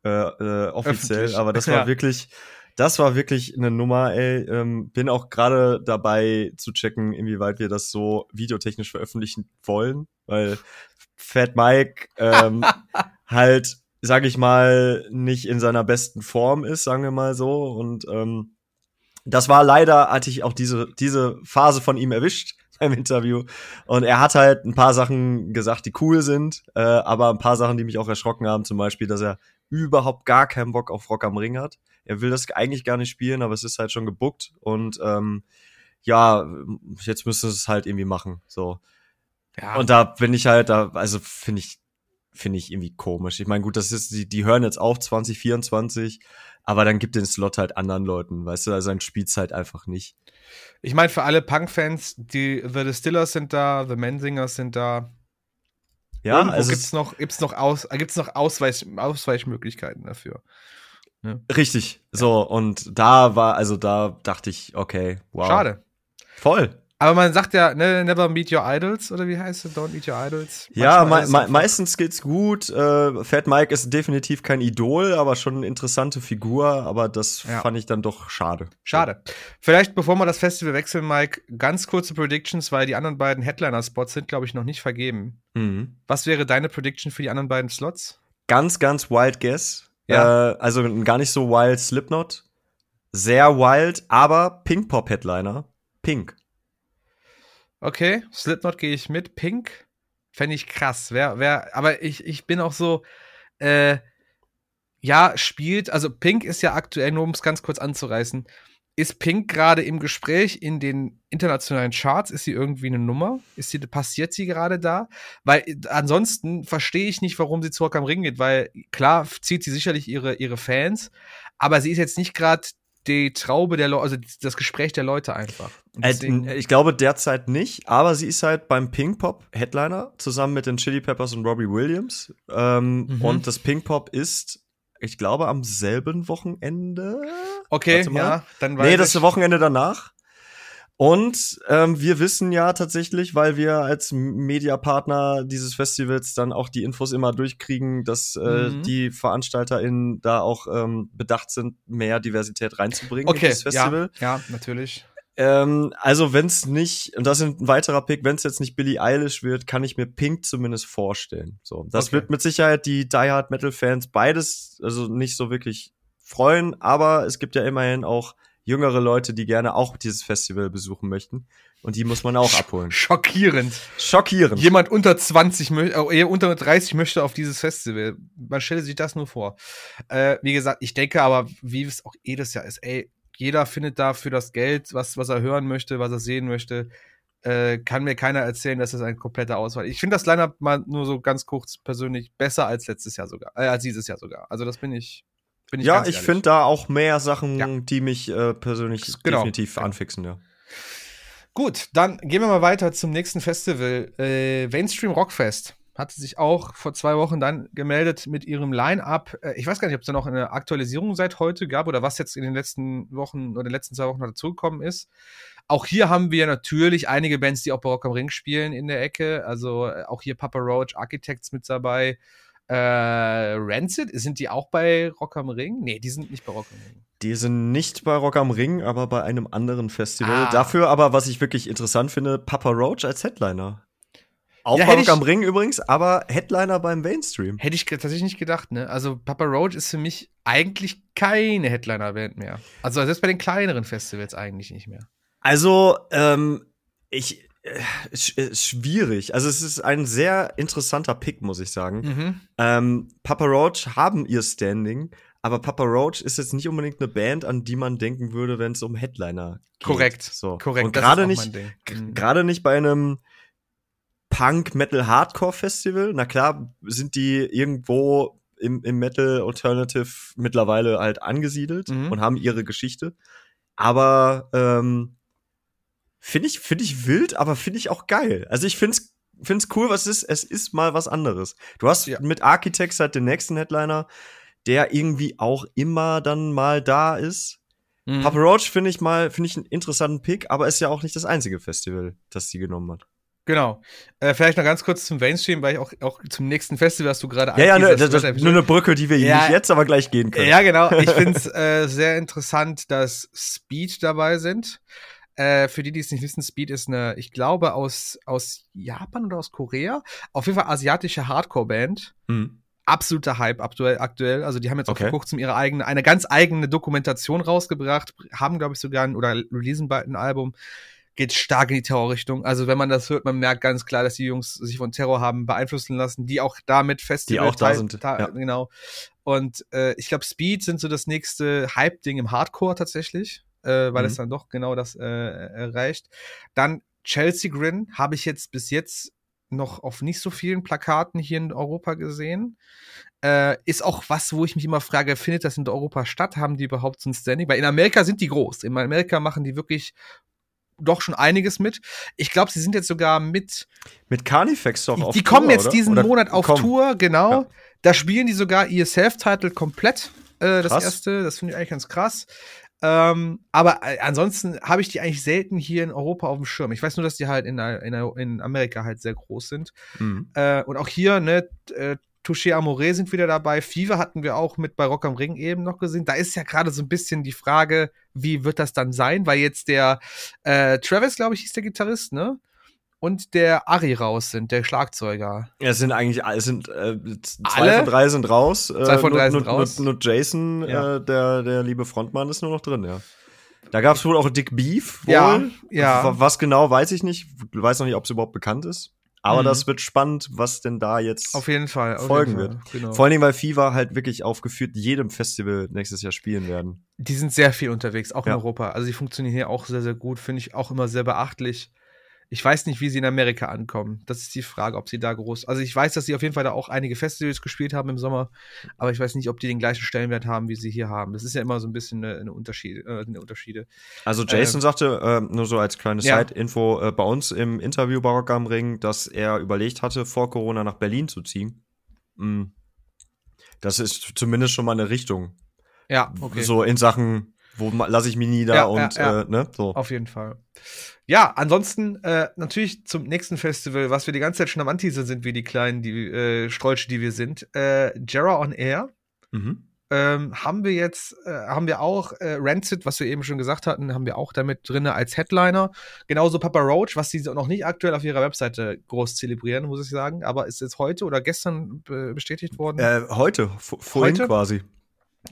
äh, äh, offiziell, Öffentlich. aber das war ja. wirklich, das war wirklich eine Nummer, ey. Ähm, bin auch gerade dabei zu checken, inwieweit wir das so videotechnisch veröffentlichen wollen, weil Fat Mike ähm, halt, sag ich mal, nicht in seiner besten Form ist, sagen wir mal so. Und ähm, das war leider, hatte ich auch diese, diese Phase von ihm erwischt beim Interview. Und er hat halt ein paar Sachen gesagt, die cool sind, äh, aber ein paar Sachen, die mich auch erschrocken haben, zum Beispiel, dass er überhaupt gar keinen Bock auf Rock am Ring hat. Er will das eigentlich gar nicht spielen, aber es ist halt schon gebuckt und ähm, ja, jetzt müssen sie es halt irgendwie machen. So. Ja. Und da bin ich halt, da, also finde ich, finde ich irgendwie komisch. Ich meine, gut, das ist, die, die hören jetzt auf 2024 aber dann gibt den Slot halt anderen Leuten, weißt du, also dann spielt's halt einfach nicht. Ich meine, für alle Punk-Fans, die The Distillers sind da, The Mensingers sind da. Ja, Irgendwo also gibt's noch, gibt's noch, Aus, gibt's noch Ausweich, Ausweichmöglichkeiten dafür. Ja. Richtig, so, und da war, also da dachte ich, okay, wow. Schade. Voll. Aber man sagt ja, ne, never meet your idols, oder wie heißt es? Don't meet your idols. ja, me me meistens geht's gut. Äh, Fat Mike ist definitiv kein Idol, aber schon eine interessante Figur, aber das ja. fand ich dann doch schade. Schade. Vielleicht, bevor wir das Festival wechseln, Mike, ganz kurze Predictions, weil die anderen beiden Headliner-Spots sind, glaube ich, noch nicht vergeben. Mhm. Was wäre deine Prediction für die anderen beiden Slots? Ganz, ganz wild guess. Ja. Äh, also gar nicht so wild Slipknot. Sehr wild, aber Pink Pop Headliner. Pink. Okay, Slipknot gehe ich mit. Pink fände ich krass. Wer, wer, aber ich, ich bin auch so, äh, ja, spielt, also Pink ist ja aktuell, nur um es ganz kurz anzureißen, ist Pink gerade im Gespräch in den internationalen Charts? Ist sie irgendwie eine Nummer? Ist sie, passiert sie gerade da? Weil ansonsten verstehe ich nicht, warum sie zurück am Ring geht, weil klar zieht sie sicherlich ihre, ihre Fans, aber sie ist jetzt nicht gerade die Traube der Leute, also das Gespräch der Leute einfach. Äh, ich glaube derzeit nicht, aber sie ist halt beim Pink Pop Headliner zusammen mit den Chili Peppers und Robbie Williams. Ähm, mhm. Und das Pink Pop ist, ich glaube, am selben Wochenende. Okay, ja, dann weiß Nee, das ist das Wochenende danach. Und ähm, wir wissen ja tatsächlich, weil wir als Mediapartner dieses Festivals dann auch die Infos immer durchkriegen, dass äh, mhm. die VeranstalterInnen da auch ähm, bedacht sind, mehr Diversität reinzubringen okay, in das Festival. Ja, ja natürlich. Ähm, also wenn es nicht, und das ist ein weiterer Pick, wenn es jetzt nicht Billie Eilish wird, kann ich mir Pink zumindest vorstellen. So, das okay. wird mit Sicherheit die Die Hard Metal Fans beides, also nicht so wirklich freuen, aber es gibt ja immerhin auch jüngere Leute, die gerne auch dieses Festival besuchen möchten. Und die muss man auch abholen. Schockierend. Schockierend. Jemand unter 20, äh, eher unter 30 möchte auf dieses Festival. Man stelle sich das nur vor. Äh, wie gesagt, ich denke aber, wie es auch jedes Jahr ist, ey, jeder findet dafür das Geld, was, was er hören möchte, was er sehen möchte. äh, kann mir keiner erzählen, dass das ein kompletter Auswahl. Ich finde das Lineup mal nur so ganz kurz persönlich besser als letztes Jahr sogar, äh, als dieses Jahr sogar. Also das bin ich. Bin ich ja, ich finde da auch mehr Sachen, ja. die mich äh, persönlich genau. definitiv genau. anfixen, ja. Gut, dann gehen wir mal weiter zum nächsten Festival. Äh, Mainstream Rockfest hatte sich auch vor zwei Wochen dann gemeldet mit ihrem Line-Up. Äh, ich weiß gar nicht, ob es da noch eine Aktualisierung seit heute gab oder was jetzt in den letzten Wochen oder den letzten zwei Wochen dazugekommen ist. Auch hier haben wir natürlich einige Bands, die auch bei Rock am Ring spielen in der Ecke. Also äh, auch hier Papa Roach, Architects mit dabei. Äh, Rancid, sind die auch bei Rock am Ring? Nee, die sind nicht bei Rock am Ring. Die sind nicht bei Rock am Ring, aber bei einem anderen Festival. Ah. Dafür aber, was ich wirklich interessant finde, Papa Roach als Headliner. Auch ja, bei Rock am Ring übrigens, aber Headliner beim Mainstream. Hätte ich tatsächlich nicht gedacht, ne? Also Papa Roach ist für mich eigentlich keine Headliner-Band mehr. Also selbst bei den kleineren Festivals eigentlich nicht mehr. Also, ähm, ich, schwierig. Also es ist ein sehr interessanter Pick, muss ich sagen. Mhm. Ähm, Papa Roach haben ihr Standing, aber Papa Roach ist jetzt nicht unbedingt eine Band, an die man denken würde, wenn es um Headliner geht. Korrekt. So. Korrekt. Und gerade nicht, mhm. gerade nicht bei einem Punk Metal Hardcore Festival. Na klar, sind die irgendwo im, im Metal Alternative mittlerweile halt angesiedelt mhm. und haben ihre Geschichte. Aber ähm, Finde ich, finde ich wild, aber finde ich auch geil. Also ich finde es find's cool, was es ist. Es ist mal was anderes. Du hast ja. mit Architects halt den nächsten Headliner, der irgendwie auch immer dann mal da ist. Mhm. Papa Roach finde ich mal, finde ich einen interessanten Pick, aber ist ja auch nicht das einzige Festival, das sie genommen hat. Genau. Äh, vielleicht noch ganz kurz zum Mainstream, weil ich auch, auch zum nächsten Festival hast du gerade Ja, ja, ne, das, das, nur eine Brücke, die wir ja, nicht jetzt, aber gleich gehen können. Ja, genau. Ich finde es äh, sehr interessant, dass Speed dabei sind. Äh, für die, die es nicht wissen, Speed ist eine, ich glaube, aus, aus Japan oder aus Korea. Auf jeden Fall asiatische Hardcore-Band. Mhm. Absoluter Hype aktuell, aktuell. Also die haben jetzt okay. auch vor kurzem ihre eigene, eine ganz eigene Dokumentation rausgebracht, haben, glaube ich, sogar ein, oder releasen bald ein Album. Geht stark in die Terrorrichtung. Also wenn man das hört, man merkt ganz klar, dass die Jungs sich von Terror haben beeinflussen lassen, die auch damit Festival die auch da sind. ja. Genau. Und äh, ich glaube, Speed sind so das nächste Hype-Ding im Hardcore tatsächlich äh, weil mhm. es dann doch genau das äh, erreicht. Dann Chelsea Grin habe ich jetzt bis jetzt noch auf nicht so vielen Plakaten hier in Europa gesehen. Äh, ist auch was, wo ich mich immer frage, findet das in Europa statt? Haben die überhaupt so ein Standing? Weil in Amerika sind die groß. In Amerika machen die wirklich doch schon einiges mit. Ich glaube, sie sind jetzt sogar mit. Mit Carnifex doch auf Die kommen jetzt oder? diesen oder Monat auf komm. Tour, genau. Ja. Da spielen die sogar ihr Self-Title komplett. Äh, das erste, das finde ich eigentlich ganz krass. Ähm, aber äh, ansonsten habe ich die eigentlich selten hier in Europa auf dem Schirm. Ich weiß nur, dass die halt in, in, in Amerika halt sehr groß sind. Mhm. Äh, und auch hier, ne, äh, Touché Amore sind wieder dabei. Fever hatten wir auch mit bei Rock am Ring eben noch gesehen. Da ist ja gerade so ein bisschen die Frage, wie wird das dann sein? Weil jetzt der äh, Travis, glaube ich, hieß der Gitarrist, ne? Und der Ari raus sind, der Schlagzeuger. Ja, es sind eigentlich, es sind äh, zwei Alle? von drei sind raus. Äh, zwei von drei nur, sind raus. Nur, nur Jason, ja. äh, der, der liebe Frontmann, ist nur noch drin, ja. Da gab es wohl auch Dick Beef. Wohl. Ja, ja. Was genau, weiß ich nicht. Ich weiß noch nicht, ob es überhaupt bekannt ist. Aber mhm. das wird spannend, was denn da jetzt auf jeden Fall auf folgen jeden Fall. wird. Genau. Vor allen Dingen, weil Fever halt wirklich aufgeführt jedem Festival nächstes Jahr spielen werden. Die sind sehr viel unterwegs, auch ja. in Europa. Also die funktionieren hier auch sehr, sehr gut. Finde ich auch immer sehr beachtlich. Ich weiß nicht, wie sie in Amerika ankommen. Das ist die Frage, ob sie da groß. Also ich weiß, dass sie auf jeden Fall da auch einige Festivals gespielt haben im Sommer, aber ich weiß nicht, ob die den gleichen Stellenwert haben, wie sie hier haben. Das ist ja immer so ein bisschen eine, eine, Unterschied, äh, eine Unterschiede. Also Jason ähm, sagte, äh, nur so als kleine ja. Side-Info, äh, bei uns im Interview bei Rock am Ring, dass er überlegt hatte, vor Corona nach Berlin zu ziehen. Mhm. Das ist zumindest schon mal eine Richtung. Ja, okay. So in Sachen, wo lasse ich mich nie da ja, und ja, Äh, ne, so. Auf jeden Fall. Ja, ansonsten äh, natürlich zum nächsten Festival, was wir die ganze Zeit schon am Anteaser sind, wie die kleinen die, äh, Strolche, die wir sind. Äh, Jera on Air. Mhm. Ähm, haben wir jetzt, äh, haben wir auch äh, Rancid, was wir eben schon gesagt hatten, haben wir auch damit drin als Headliner. Genauso Papa Roach, was sie noch nicht aktuell auf ihrer Webseite groß zelebrieren, muss ich sagen. Aber ist jetzt heute oder gestern bestätigt worden? Äh, heute, vorhin heute? quasi.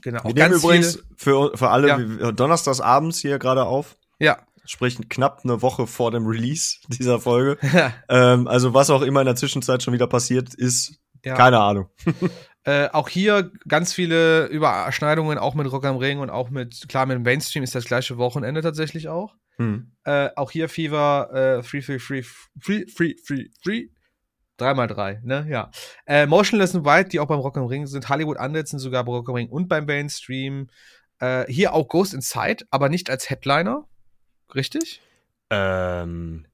Genau. Wir nehmen übrigens für, für alle ja. donnerstags abends hier gerade auf. Ja sprich knapp eine Woche vor dem Release dieser Folge. ähm, also was auch immer in der Zwischenzeit schon wieder passiert ist, ja. keine Ahnung. äh, auch hier ganz viele Überschneidungen, auch mit Rock am Ring und auch mit, klar, mit dem Mainstream ist das gleiche Wochenende tatsächlich auch. Hm. Äh, auch hier Fever, äh, Free, Free, Free, Free, Free, Free, Free. Dreimal drei, ne? Ja. Äh, Motionless and White, die auch beim Rock am Ring sind. Hollywood Undead sind sogar beim Rock am Ring und beim Mainstream. Äh, hier auch Ghost Inside, aber nicht als Headliner. Richtig? Ähm,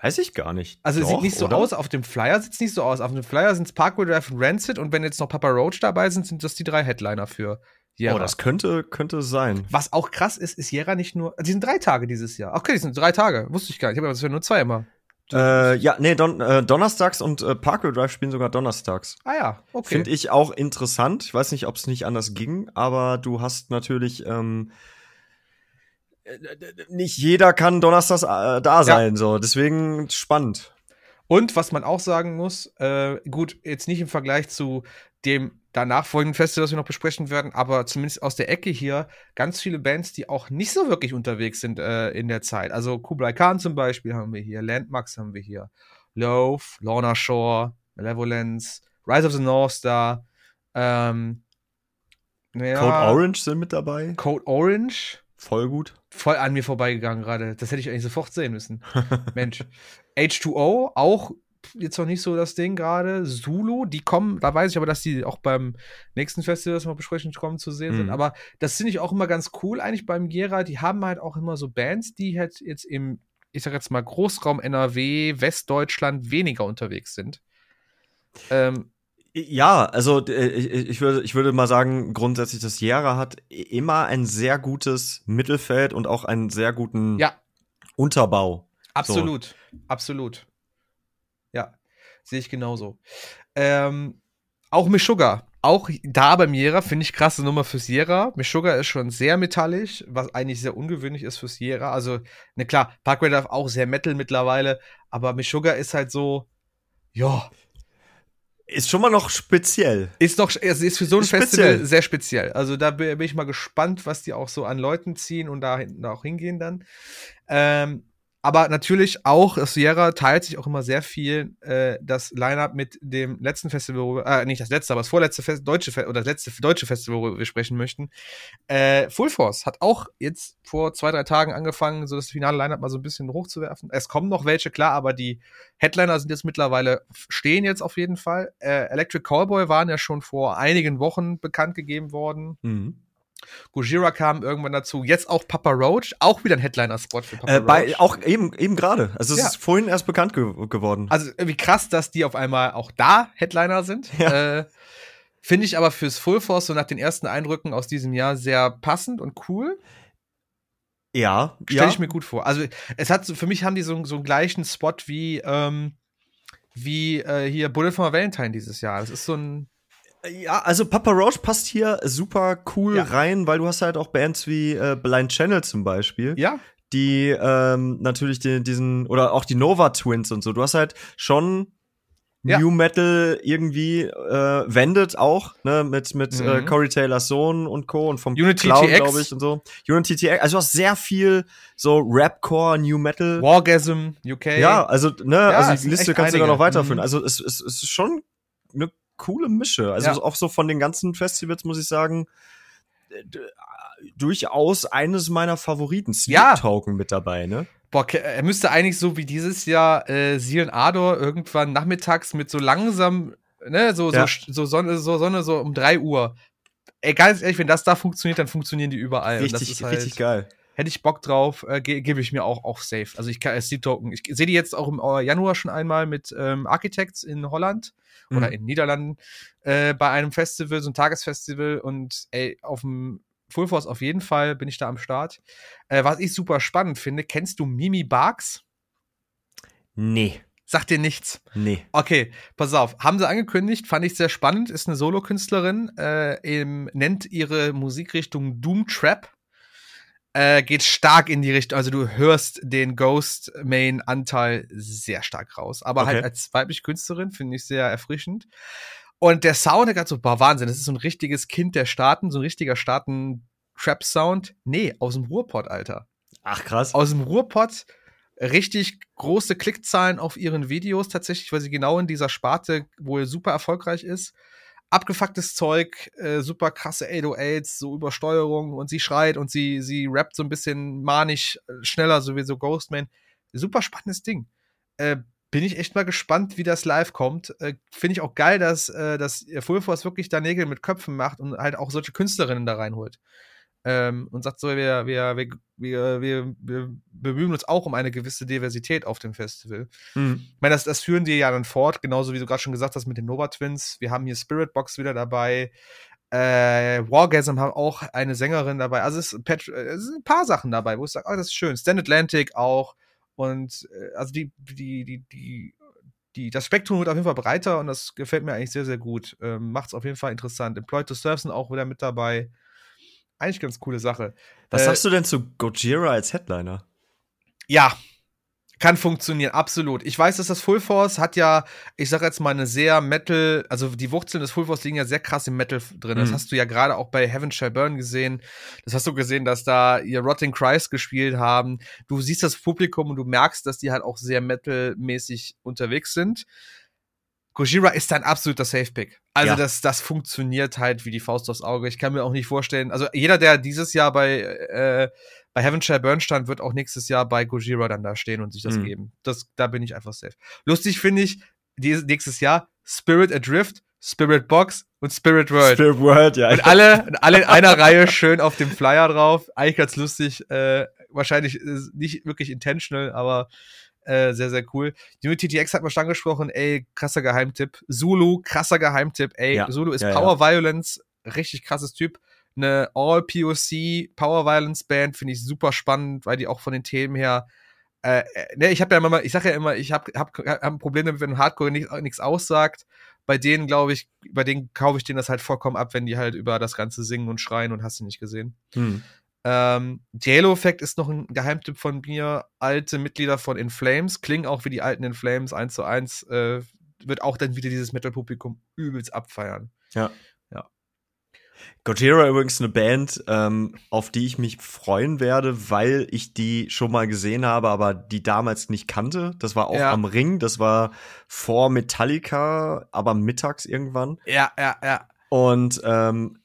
weiß ich gar nicht. Also Doch, sieht nicht so oder? aus, auf dem Flyer sieht es nicht so aus. Auf dem Flyer sind es Parkway Drive und Rancid und wenn jetzt noch Papa Roach dabei sind, sind das die drei Headliner für Jera. Oh, das könnte, könnte sein. Was auch krass ist, ist Jera nicht nur, die sind drei Tage dieses Jahr. Okay, die sind drei Tage, wusste ich gar nicht. Ich habe ja nur zwei immer. Äh, ja, nee, Don, äh, Donnerstags und äh, Parkway Drive spielen sogar Donnerstags. Ah ja, okay. Finde ich auch interessant. Ich weiß nicht, ob es nicht anders ging, aber du hast natürlich ähm, äh, nicht jeder kann Donnerstags äh, da sein, ja. so. Deswegen spannend. Und was man auch sagen muss, äh, gut, jetzt nicht im Vergleich zu dem danach folgenden das wir noch besprechen werden, aber zumindest aus der Ecke hier ganz viele Bands, die auch nicht so wirklich unterwegs sind äh, in der Zeit. Also Kublai Khan zum Beispiel haben wir hier, Landmarks haben wir hier, Loaf, Lorna Shore, Malevolence, Rise of the North Star, ähm, ja, Code Orange sind mit dabei. Code Orange. Voll gut. Voll an mir vorbeigegangen gerade. Das hätte ich eigentlich sofort sehen müssen. Mensch. H2O, auch jetzt noch nicht so das Ding gerade. Zulu, die kommen, da weiß ich aber, dass die auch beim nächsten Festival, das wir besprechen, kommen zu sehen mhm. sind. Aber das finde ich auch immer ganz cool eigentlich beim Gera. Die haben halt auch immer so Bands, die halt jetzt im, ich sag jetzt mal, Großraum NRW, Westdeutschland weniger unterwegs sind. Ähm, ja, also äh, ich, ich, würde, ich würde mal sagen, grundsätzlich, das Jera hat immer ein sehr gutes Mittelfeld und auch einen sehr guten ja. Unterbau. Absolut, so. absolut. Sehe ich genauso. Ähm, auch Meshuggah. Auch da beim Sierra finde ich krasse Nummer für Sierra. Meshuggah ist schon sehr metallisch, was eigentlich sehr ungewöhnlich ist für Sierra. Also, ne klar, Parkway darf auch sehr Metal mittlerweile, aber Meshuggah ist halt so, ja. Ist schon mal noch speziell. Ist doch, es ist für so ein ist Festival speziell. sehr speziell. Also da bin ich mal gespannt, was die auch so an Leuten ziehen und da hinten auch hingehen dann. Ähm, aber natürlich auch, Sierra teilt sich auch immer sehr viel äh, das Line-Up mit dem letzten Festival, äh, nicht das letzte, aber das vorletzte Fest, deutsche Fe oder das letzte deutsche Festival, worüber wir sprechen möchten. Äh, Full Force hat auch jetzt vor zwei, drei Tagen angefangen, so das finale Line-Up mal so ein bisschen hochzuwerfen. Es kommen noch welche, klar, aber die Headliner sind jetzt mittlerweile, stehen jetzt auf jeden Fall. Äh, Electric Callboy waren ja schon vor einigen Wochen bekannt gegeben worden. Mhm. Gojira kam irgendwann dazu. Jetzt auch Papa Roach, auch wieder ein Headliner-Spot für Papa äh, bei, Roach. Auch eben, eben gerade. Also es ja. ist vorhin erst bekannt ge geworden. Also wie krass, dass die auf einmal auch da Headliner sind. Ja. Äh, Finde ich aber fürs Full Force so nach den ersten Eindrücken aus diesem Jahr sehr passend und cool. Ja, stelle ja. ich mir gut vor. Also es hat für mich haben die so, so einen gleichen Spot wie ähm, wie äh, hier Bullet for Valentine dieses Jahr. Das ist so ein ja, also Papa Roach passt hier super cool ja. rein, weil du hast halt auch Bands wie äh, Blind Channel zum Beispiel. Ja. Die ähm, natürlich den, diesen, oder auch die Nova Twins und so. Du hast halt schon ja. New Metal irgendwie äh, wendet auch, ne, mit, mit äh, mhm. äh, Corey Taylors Sohn und Co. und vom Unity Clown, glaube ich, und so. Unity TX, also du hast sehr viel so Rapcore, New Metal. Wargasm, UK. Ja, also, ne, ja, also die Liste kannst du sogar noch weiterführen. Mhm. Also es, es, es ist schon eine coole Mische. Also ja. auch so von den ganzen Festivals muss ich sagen, durchaus eines meiner Favoriten. Sleep ja. Token mit dabei, ne? Boah, er müsste eigentlich so wie dieses Jahr äh, Silen Ador irgendwann nachmittags mit so langsam, ne, so, ja. so, so, Sonne, so Sonne so um drei Uhr. Ey, ganz ehrlich, wenn das da funktioniert, dann funktionieren die überall. Richtig, halt, richtig geil. Hätte ich Bock drauf, äh, ge gebe ich mir auch, auch safe. Also ich kann Sleep Token. Ich sehe die jetzt auch im äh, Januar schon einmal mit ähm, Architects in Holland mhm. oder in den Niederlanden äh, bei einem Festival, so ein Tagesfestival und ey, auf dem Full Force auf jeden Fall bin ich da am Start. Äh, was ich super spannend finde, kennst du Mimi Barks? Nee. Sagt dir nichts? Nee. Okay, pass auf. Haben sie angekündigt, fand ich sehr spannend, ist eine Solokünstlerin, äh, nennt ihre Musikrichtung Doom Trap äh, geht stark in die Richtung, also du hörst den Ghost Main Anteil sehr stark raus, aber halt okay. halt als weibliche Künstlerin finde ich sehr erfrischend. Und der Sound, der gerade so, boah, Wahnsinn, das ist so ein richtiges Kind der Staaten, so ein richtiger Staaten-Trap-Sound. Nee, aus dem Ruhrpott, Alter. Ach, krass. Aus dem Ruhrpott, richtig große Klickzahlen auf ihren Videos tatsächlich, weil sie genau in dieser Sparte wohl super erfolgreich ist. Abgefucktes Zeug, äh, super krasse 808s, so Übersteuerung und sie schreit und sie, sie rappt so ein bisschen manisch äh, schneller, so wie so Ghostman. Super spannendes Ding. Äh, bin ich echt mal gespannt, wie das live kommt. Äh, Finde ich auch geil, dass, äh, dass Full Force wirklich da Nägel mit Köpfen macht und halt auch solche Künstlerinnen da reinholt. Ähm, und sagt so, wir, wir, wir, wir, wir, wir bemühen uns auch um eine gewisse Diversität auf dem Festival. Mhm. Ich meine, das, das führen die ja dann fort, genauso wie du gerade schon gesagt hast mit den Nova Twins. Wir haben hier Spirit Box wieder dabei. Äh, Wargasm haben auch eine Sängerin dabei. Also es, ist, es sind ein paar Sachen dabei, wo ich sage, oh, das ist schön. Stand Atlantic auch. Und äh, also die, die, die, die, die, das Spektrum wird auf jeden Fall breiter und das gefällt mir eigentlich sehr, sehr gut. Ähm, Macht es auf jeden Fall interessant. Employed to Serve sind auch wieder mit dabei. Eigentlich ganz coole Sache. Was äh, sagst du denn zu Gojira als Headliner? Ja, kann funktionieren, absolut. Ich weiß, dass das Full Force hat ja, ich sag jetzt mal, eine sehr Metal, also die Wurzeln des Full Force liegen ja sehr krass im Metal drin. Das mhm. hast du ja gerade auch bei Heaven Shall Burn gesehen. Das hast du gesehen, dass da ihr Rotting Christ gespielt haben. Du siehst das Publikum und du merkst, dass die halt auch sehr metalmäßig unterwegs sind. Gojira ist ein absoluter Safe-Pick. Also ja. das, das funktioniert halt wie die Faust aufs Auge. Ich kann mir auch nicht vorstellen, also jeder, der dieses Jahr bei, äh, bei Heaven Shall Burn stand, wird auch nächstes Jahr bei Gojira dann da stehen und sich das mhm. geben. Das, da bin ich einfach safe. Lustig finde ich, dieses, nächstes Jahr Spirit Adrift, Spirit Box und Spirit World. Spirit World, ja. Und alle, alle in einer Reihe schön auf dem Flyer drauf. Eigentlich ganz lustig. Äh, wahrscheinlich nicht wirklich intentional, aber äh, sehr, sehr cool. Unity TX hat man schon angesprochen, ey, krasser Geheimtipp. Zulu, krasser Geheimtipp, ey. Ja. Zulu ist ja, Power ja. Violence, richtig krasses Typ. Eine All-POC Power Violence Band finde ich super spannend, weil die auch von den Themen her äh, äh ne, ich habe ja immer, ich sage ja immer, ich habe hab, hab ein Problem damit, wenn Hardcore nichts aussagt. Bei denen glaube ich, bei denen kaufe ich denen das halt vollkommen ab, wenn die halt über das Ganze singen und schreien und hast du nicht gesehen. Hm. Ähm, Halo-Effekt ist noch ein Geheimtipp von mir. Alte Mitglieder von In Flames klingen auch wie die alten In Flames 1 zu 1. Äh, wird auch dann wieder dieses Metal-Publikum übelst abfeiern. Ja. Ja. Gojira übrigens eine Band, ähm, auf die ich mich freuen werde, weil ich die schon mal gesehen habe, aber die damals nicht kannte. Das war auch ja. am Ring, das war vor Metallica, aber mittags irgendwann. Ja, ja, ja. Und ähm,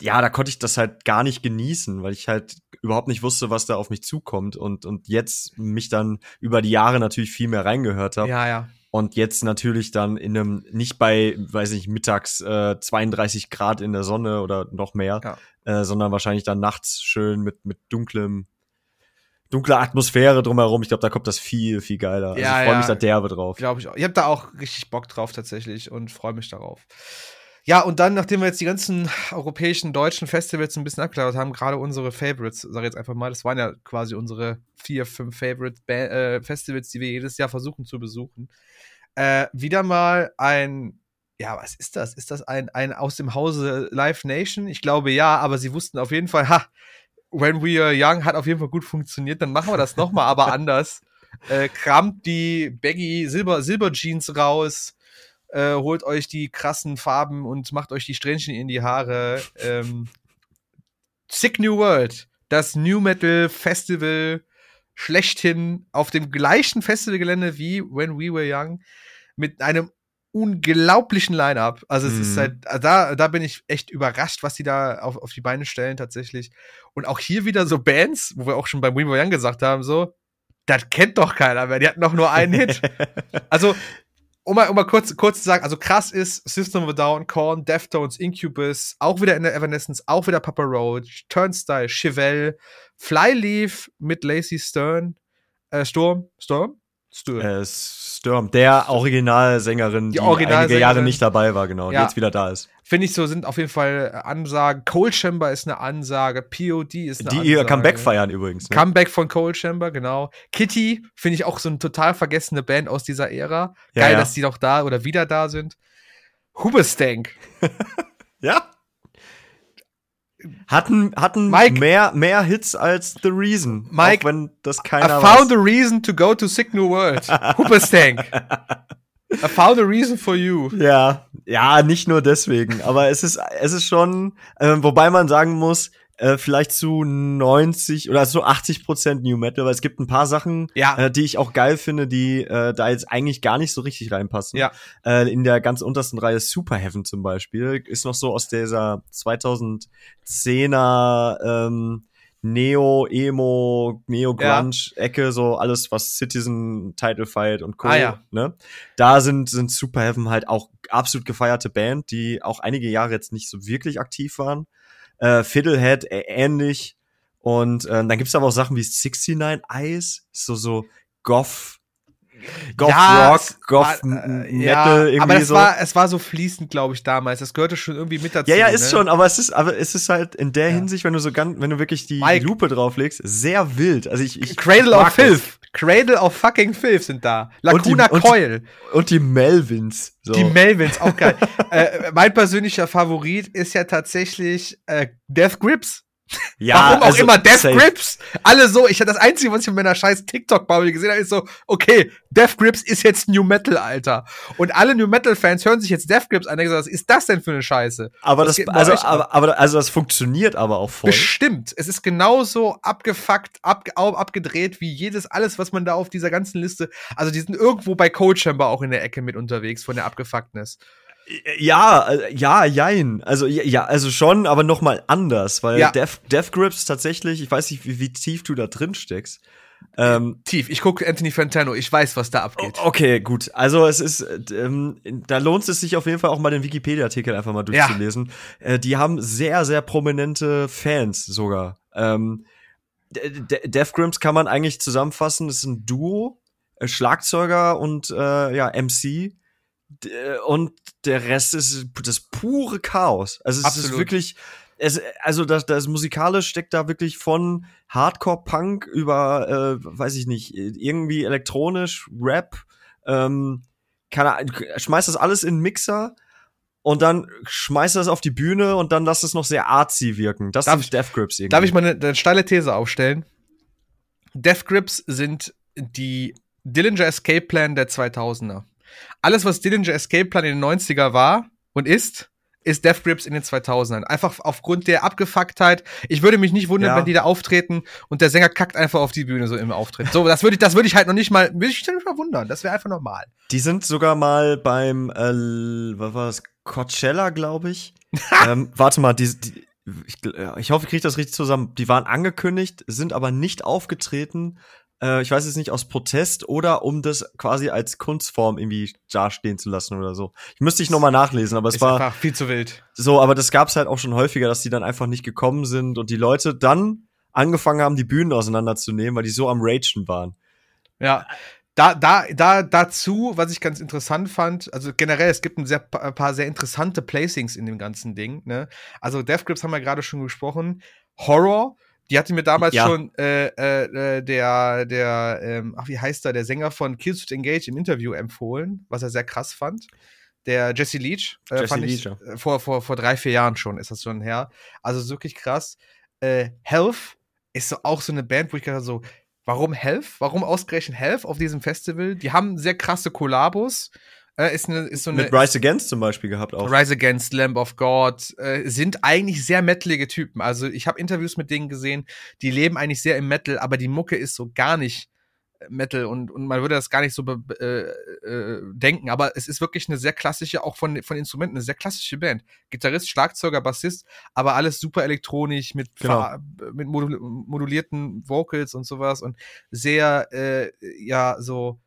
ja, da konnte ich das halt gar nicht genießen, weil ich halt überhaupt nicht wusste, was da auf mich zukommt und, und jetzt mich dann über die Jahre natürlich viel mehr reingehört habe. Ja, ja. Und jetzt natürlich dann in einem, nicht bei, weiß nicht, mittags äh, 32 Grad in der Sonne oder noch mehr, ja. äh, sondern wahrscheinlich dann nachts schön mit, mit dunklem, dunkler Atmosphäre drumherum. Ich glaube, da kommt das viel, viel geiler. Also ja, also ich freue ja. mich da derbe drauf. Glaube ich auch. Ich habe da auch richtig Bock drauf tatsächlich und freue mich darauf. Ja, und dann, nachdem wir jetzt die ganzen europäischen, deutschen Festivals ein bisschen abgeklappert haben, gerade unsere Favorites, sag ich jetzt einfach mal, das waren ja quasi unsere vier, fünf Favorite ba äh, Festivals, die wir jedes Jahr versuchen zu besuchen. Äh, wieder mal ein, ja, was ist das? Ist das ein, ein aus dem Hause Live Nation? Ich glaube ja, aber sie wussten auf jeden Fall, ha, When We Are Young hat auf jeden Fall gut funktioniert, dann machen wir das nochmal, aber anders. Äh, kramt die Baggy Silber, Silber Jeans raus, äh, holt euch die krassen Farben und macht euch die Strähnchen in die Haare. Ähm, Sick New World, das New Metal Festival schlechthin auf dem gleichen Festivalgelände wie When We Were Young mit einem unglaublichen Line-up. Also es mhm. ist halt, da, da bin ich echt überrascht, was die da auf, auf die Beine stellen tatsächlich. Und auch hier wieder so Bands, wo wir auch schon beim We Were Young gesagt haben, so, das kennt doch keiner mehr. Die hatten doch nur einen Hit. Also um mal, um mal kurz, kurz zu sagen, also krass ist System of a Down, Korn, Deftones, Incubus, auch wieder in der Evanescence, auch wieder Papa Roach, Turnstyle, Chevelle, Flyleaf mit Lacey Stern, äh, Sturm, Storm? Sturm. Äh, Sturm, der Originalsängerin, die, die Original einige Jahre nicht dabei war, genau, ja. die jetzt wieder da ist. Finde ich so, sind auf jeden Fall äh, Ansagen. Cold Chamber ist eine Ansage, POD ist eine die Ansage. Die ihr Comeback feiern übrigens. Ne? Comeback von Cold Chamber, genau. Kitty finde ich auch so eine total vergessene Band aus dieser Ära. Ja, Geil, ja. dass die noch da oder wieder da sind. Hubestank. ja. Hatten, hatten Mike, mehr, mehr Hits als The Reason. Mike, auch wenn das keiner I found weiß. a reason to go to Sick New World. Hooperstank. I found a reason for you. Ja, ja, nicht nur deswegen, aber es ist, es ist schon, äh, wobei man sagen muss, äh, vielleicht zu 90 oder so 80 Prozent New Metal, weil es gibt ein paar Sachen, Ja. äh, die ich auch geil finde, die äh, da jetzt eigentlich gar nicht so richtig reinpassen. Ja. Äh, in der ganz untersten Reihe Super Heaven zum Beispiel ist noch so aus dieser 2010er ähm, Neo, Emo, Neo Grunge Ecke, so alles, was Citizen, Title Fight und Co. Ah, ja. ne? Da sind, sind Super Heaven halt auch absolut gefeierte Band, die auch einige Jahre jetzt nicht so wirklich aktiv waren. Äh, Fiddlehead äh, ähnlich. Und äh, dann gibt's aber auch Sachen wie 69 Eyes, so, so Goth, Goth Ja, Rock, Goth äh, Metal ja, irgendwie aber das so. war, es war so fließend, glaube ich, damals. Das gehörte schon irgendwie mit dazu. ja, ja, ist ne? schon, aber es ist, aber es ist halt in der Ja. Hinsicht, wenn du so ganz, wenn du wirklich die Mike. Lupe drauflegst, sehr wild. Also ich, ich Cradle of. Filth. Cradle of fucking Filth sind da. Und Lacuna und die- Coil. Und die Melvins. So. Die Melvins, auch geil. äh, mein persönlicher Favorit ist ja tatsächlich äh, Death Grips. Ja, Warum auch also, immer Death safe. Grips. Alle so, ich das einzige, was ich in meiner scheiß TikTok-Bubble gesehen habe, ist so, okay, Death Grips ist jetzt New Metal, Alter. Und alle New Metal-Fans hören sich jetzt Death Grips an und so, was ist das denn für eine Scheiße? Aber das, bei also, aber, aber, also das funktioniert aber auch voll. Bestimmt. Es ist genauso abgefuckt, ab, abgedreht wie jedes, alles, was man da auf dieser ganzen Liste. Also, die sind irgendwo bei Cold Chamber auch in der Ecke mit unterwegs von der Abgefucktness. Ja, äh, ja, jein. Also ja, ja, also schon, aber noch mal anders, weil Ja. Death, Death Grips tatsächlich, ich weiß nicht, wie, wie tief du da drin steckst. Ähm, Tief. Ich gucke Anthony Fantano. Ich weiß, was da abgeht. okay, gut. Also es ist, äh, ähm, da lohnt es sich auf jeden Fall auch mal den Wikipedia-Artikel einfach mal Ja. durchzulesen. Äh, die haben sehr, sehr prominente Fans sogar. Ähm, De- De- Death Grips kann man eigentlich zusammenfassen, das ist ein Duo, äh, Schlagzeuger und äh, ja, MC. Äh, Und der Rest ist das pure Chaos. Also es ist Absolut. wirklich, es, also das, das musikalisch steckt da wirklich von Hardcore-Punk über, äh, weiß ich nicht, irgendwie elektronisch, Rap, ähm, keine Ahnung, schmeißt das alles in Mixer und dann schmeißt das auf die Bühne und dann lässt es noch sehr artsy wirken. Das Darf sind ich- Death Grips irgendwie. Darf ich mal eine, eine steile These aufstellen? Death Grips sind die Dillinger Escape Plan der 2000er. Alles, was Dillinger Escape Plan in den 90er war und ist, ist Death Grips in den 2000ern. Einfach aufgrund der Abgefucktheit. Ich würde mich nicht wundern, Ja. wenn die da auftreten und der Sänger kackt einfach auf die Bühne so im Auftritt. So, das würde ich, das würde ich halt noch nicht mal, würde ich nicht mal wundern. Das wäre einfach normal. Die sind sogar mal beim, äh, was war das, Coachella, glaube ich. ähm, warte mal, die, die ich, gl- ich hoffe, ich kriege das richtig zusammen. Die waren angekündigt, sind aber nicht aufgetreten. Äh, ich weiß jetzt nicht, aus Protest oder um das quasi als Kunstform irgendwie dastehen zu lassen oder so. Ich müsste ich noch mal nachlesen, aber es ist war viel zu wild. so, aber das gab's halt auch schon häufiger, dass die dann einfach nicht gekommen sind und die Leute dann angefangen haben, die Bühnen auseinanderzunehmen, weil die so am Ragen waren. Ja. Da, da, da, dazu, was ich ganz interessant fand, also generell, es gibt ein, sehr, ein paar sehr interessante Placings in dem ganzen Ding. Ne? Also Death Grips haben wir gerade schon gesprochen. Horror, die hatte mir damals Ja. schon äh, äh, äh, der, der, ähm, ach wie heißt er, der Sänger von Kills with Engage im Interview empfohlen, was er sehr krass fand. Der Jesse Leach, äh, Jesse fand ich, Leach, äh, vor, vor, vor drei, vier Jahren schon ist das schon her. Also ist wirklich krass. Äh, Health ist so auch so eine Band, wo ich gerade so, warum Health? Warum ausgerechnet Health auf diesem Festival? Die haben sehr krasse Kollabos. Äh, ist, eine, ist so eine Mit Rise Against zum Beispiel gehabt auch. Rise Against, Lamb of God, äh, sind eigentlich sehr metalige Typen. Also ich habe Interviews mit denen gesehen, die leben eigentlich sehr im Metal, aber die Mucke ist so gar nicht äh, Metal und, und man würde das gar nicht so äh, äh, denken, aber es ist wirklich eine sehr klassische, auch von, von Instrumenten, eine sehr klassische Band. Gitarrist, Schlagzeuger, Bassist, aber alles super elektronisch mit, Genau. Mit modul modulierten Vocals und sowas und sehr, äh, ja, so,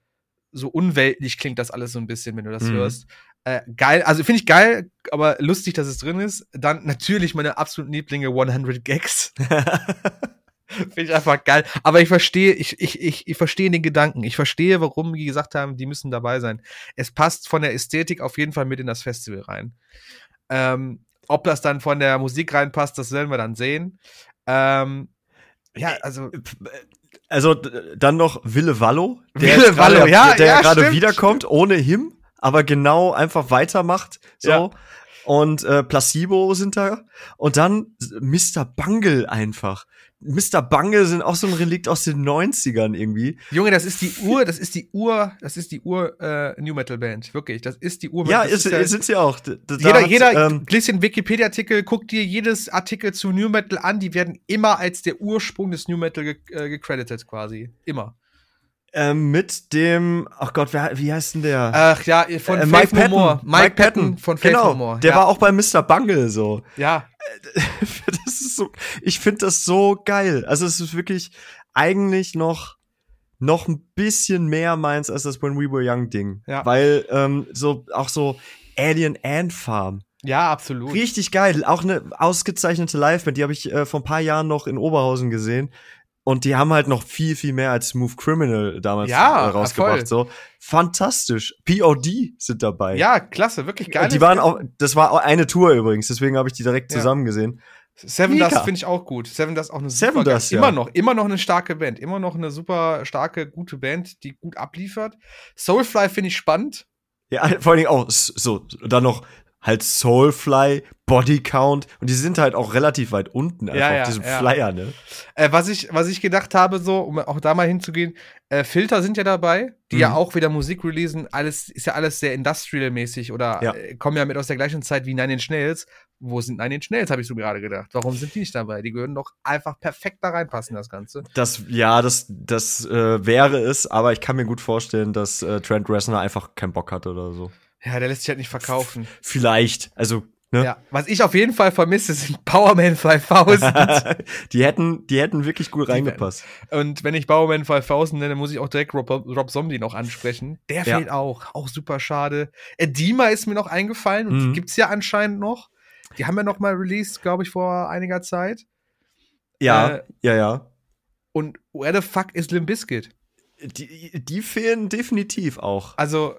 so unweltlich klingt das alles so ein bisschen, wenn du das Mhm. hörst. Äh, geil, also finde ich geil, aber lustig, dass es drin ist. Dann natürlich meine absoluten Lieblinge 100 Gags. Finde ich einfach geil. Aber ich verstehe, ich, ich, ich, ich verstehe den Gedanken. Ich verstehe, warum die gesagt haben, die müssen dabei sein. Es passt von der Ästhetik auf jeden Fall mit in das Festival rein. Ähm, ob das dann von der Musik reinpasst, das werden wir dann sehen. Ähm, ja, also Also dann noch Wille Wallo, der Wille Wallo, ja, der ja, gerade wiederkommt ohne him, aber genau einfach weitermacht so. Ja. Und äh, Placebo sind da und dann Mr. Bungle einfach. Mr. Bange sind auch so ein Relikt aus den 90ern irgendwie. Junge, das ist die Uhr, das ist die Uhr, das ist die Uhr äh, New Metal Band, wirklich. Das ist die Uhr. Ja, ist, ist, sind sie auch. Da, jeder, jeder ähm, liest den Wikipedia-Artikel, guck dir jedes Artikel zu New Metal an, die werden immer als der Ursprung des New Metal ge äh, gecredited quasi. Immer. Ähm, mit dem, ach Gott, wer, wie heißt denn der? Ach ja, von äh, Mike Patton. Mike, Mike Patton von Faith genau, No More. Der ja. war auch bei Mr. Bungle so. Ja. das ist so, ich finde das so geil. Also es ist wirklich eigentlich noch noch ein bisschen mehr meins als das When We Were Young Ding. Ja. Weil ähm, so auch so Alien Ant Farm. Ja, absolut. Richtig geil. Auch eine ausgezeichnete Live-Band, die habe ich äh, vor ein paar Jahren noch in Oberhausen gesehen. Und die haben halt noch viel, viel mehr als Smooth Criminal damals Ja, äh, rausgebracht. So fantastisch. POD sind dabei. Ja, klasse, wirklich geil. die waren auch, das war auch eine Tour übrigens, deswegen habe ich die direkt Ja. zusammen gesehen. Seven Mega. Dust finde ich auch gut. Seven Dust auch eine Seven super Dust, ja. immer noch, immer noch eine starke Band, immer noch eine super starke, gute Band, die gut abliefert. Soulfly finde ich spannend. Ja, vor allen Dingen auch so, dann noch halt Soulfly, Body Count und die sind halt auch relativ weit unten einfach Ja, ja, auf diesem ja. Flyer, ne? Äh, was, ich, was ich gedacht habe, so, um auch da mal hinzugehen, äh, Filter sind ja dabei, die Mhm. ja auch wieder Musik releasen. Alles ist ja alles sehr industrial-mäßig oder äh, kommen ja mit aus der gleichen Zeit wie Nine Inch Nails. Wo sind Nine Inch Nails, habe ich so gerade gedacht. Warum sind die nicht dabei? Die würden doch einfach perfekt da reinpassen, das Ganze. Das, ja, das, das äh, wäre es, aber ich kann mir gut vorstellen, dass äh, Trent Reznor einfach keinen Bock hat oder so. Ja, der lässt sich halt nicht verkaufen. Vielleicht, also, ne? Ja, was ich auf jeden Fall vermisse, sind Powerman 5000. die hätten, die hätten wirklich gut reingepasst. Und wenn ich Powerman 5000 nenne, muss ich auch direkt Rob, Rob Zombie noch ansprechen. Der Ja. fehlt auch. Auch super schade. Edema ist mir noch eingefallen und Mhm. gibt's ja anscheinend noch. Die haben ja noch mal released, glaube ich, vor einiger Zeit. Ja, Äh, ja, ja. Und where the fuck is Limp Bizkit? Die, die fehlen definitiv auch. Also,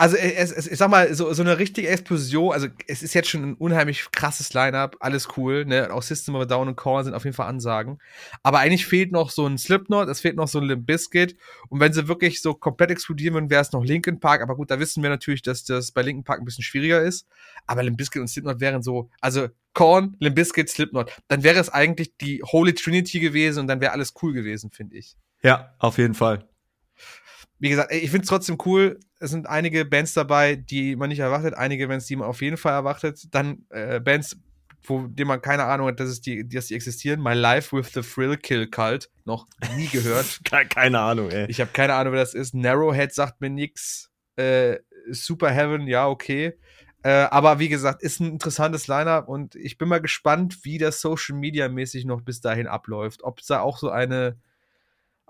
also es, es, ich sag mal, so, so eine richtige Explosion, also es ist jetzt schon ein unheimlich krasses Line-Up, alles cool, ne? Auch System of a Down und Core sind auf jeden Fall Ansagen. Aber eigentlich fehlt noch so ein Slipknot, es fehlt noch so ein Limp Bizkit. Und wenn sie wirklich so komplett explodieren würden, wäre es noch Linkin Park. Aber gut, da wissen wir natürlich, dass das bei Linkin Park ein bisschen schwieriger ist. Aber Limp Bizkit und Slipknot wären so, also Korn, Limp Bizkit, Slipknot. Dann wäre es eigentlich die Holy Trinity gewesen und dann wäre alles cool gewesen, finde ich. Ja, auf jeden Fall. Wie gesagt, ich finde es trotzdem cool. Es sind einige Bands dabei, die man nicht erwartet, einige Bands, die man auf jeden Fall erwartet. Dann äh, Bands, wo die man keine Ahnung hat, dass, es die, dass die existieren. My Life with the Thrill Kill Cult. Noch nie gehört. Ke- Keine Ahnung, ey. ich habe keine Ahnung, wer das ist. Narrowhead sagt mir nix. Äh, Super Heaven, ja, okay. Äh, aber wie gesagt, ist ein interessantes Line-Up und ich bin mal gespannt, wie das Social Media mäßig noch bis dahin abläuft. Ob es da auch so eine,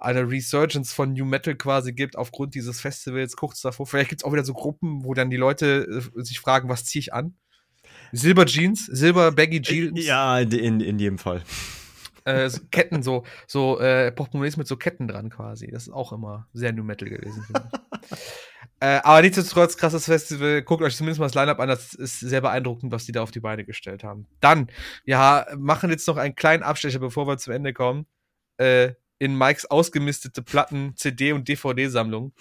eine Resurgence von New Metal quasi gibt aufgrund dieses Festivals kurz davor. Vielleicht gibt es auch wieder so Gruppen, wo dann die Leute äh, sich fragen, was ziehe ich an? Silber Jeans, Silber Baggy Jeans, Ja, in, in, jedem Fall. äh, so Ketten, so, so äh, Portemonnaies mit so Ketten dran quasi. Das ist auch immer sehr New Metal gewesen, äh, aber nichtsdestotrotz, krasses Festival. Guckt euch zumindest mal das Line-Up an. Das ist sehr beeindruckend, was die da auf die Beine gestellt haben. Dann, ja, machen jetzt noch einen kleinen Abstecher, bevor wir zum Ende kommen. Äh, in Mikes ausgemistete Platten, CD- und DVD-Sammlung.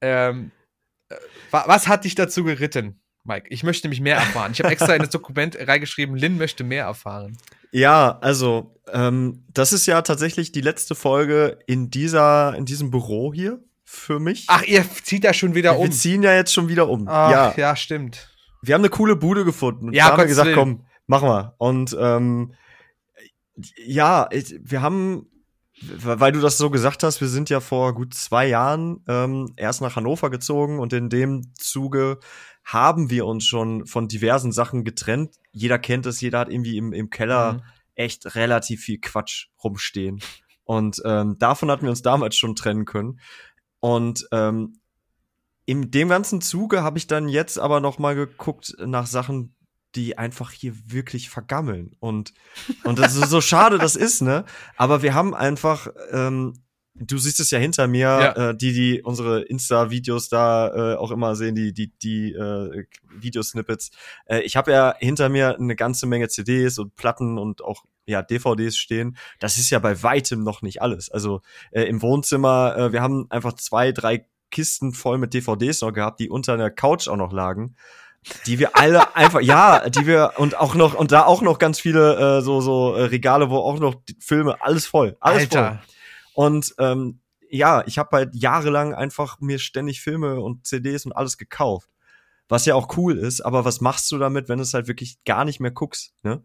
Ähm, äh, wa- was hat dich dazu geritten, Mike? Ich möchte nämlich mehr erfahren. Ich habe extra in das Dokument reingeschrieben, Lynn möchte mehr erfahren. Ja, also, ähm, das ist ja tatsächlich die letzte Folge in dieser, in diesem Büro hier für mich. Ach, ihr zieht da schon wieder Wir um. ziehen ja jetzt schon wieder um. Ach, ja. ja. stimmt. Wir haben eine coole Bude gefunden. Und Ja, haben wir Gottes gesagt, Willen. komm, machen wir. Und ähm, ja, wir haben, weil du das so gesagt hast, wir sind ja vor gut zwei Jahren ähm, erst nach Hannover gezogen und in dem Zuge haben wir uns schon von diversen Sachen getrennt. Jeder kennt es, jeder hat irgendwie im, im Keller Mhm. echt relativ viel Quatsch rumstehen. Und ähm, davon hatten wir uns damals schon trennen können. Und ähm, in dem ganzen Zuge habe ich dann jetzt aber noch mal geguckt nach Sachen, die einfach hier wirklich vergammeln. Und, und das ist so schade, das ist, ne? Aber wir haben einfach, ähm, du siehst es ja hinter mir, Ja. äh, die, die unsere Insta-Videos da äh, auch immer sehen, die, die, die äh, Videosnippets. Äh, ich habe ja hinter mir eine ganze Menge CDs und Platten und auch ja, DVDs stehen. Das ist ja bei weitem noch nicht alles. Also äh, im Wohnzimmer, äh, wir haben einfach zwei, drei Kisten voll mit DVDs noch gehabt, die unter der Couch auch noch lagen. Die wir alle einfach, ja, die wir und auch noch und da auch noch ganz viele äh, so so äh, Regale, wo auch noch die Filme alles voll, alles Alter. voll. Und ähm, ja, ich habe halt jahrelang einfach mir ständig Filme und CDs und alles gekauft, was ja auch cool ist. Aber was machst du damit, wenn du es halt wirklich gar nicht mehr guckst? Ne?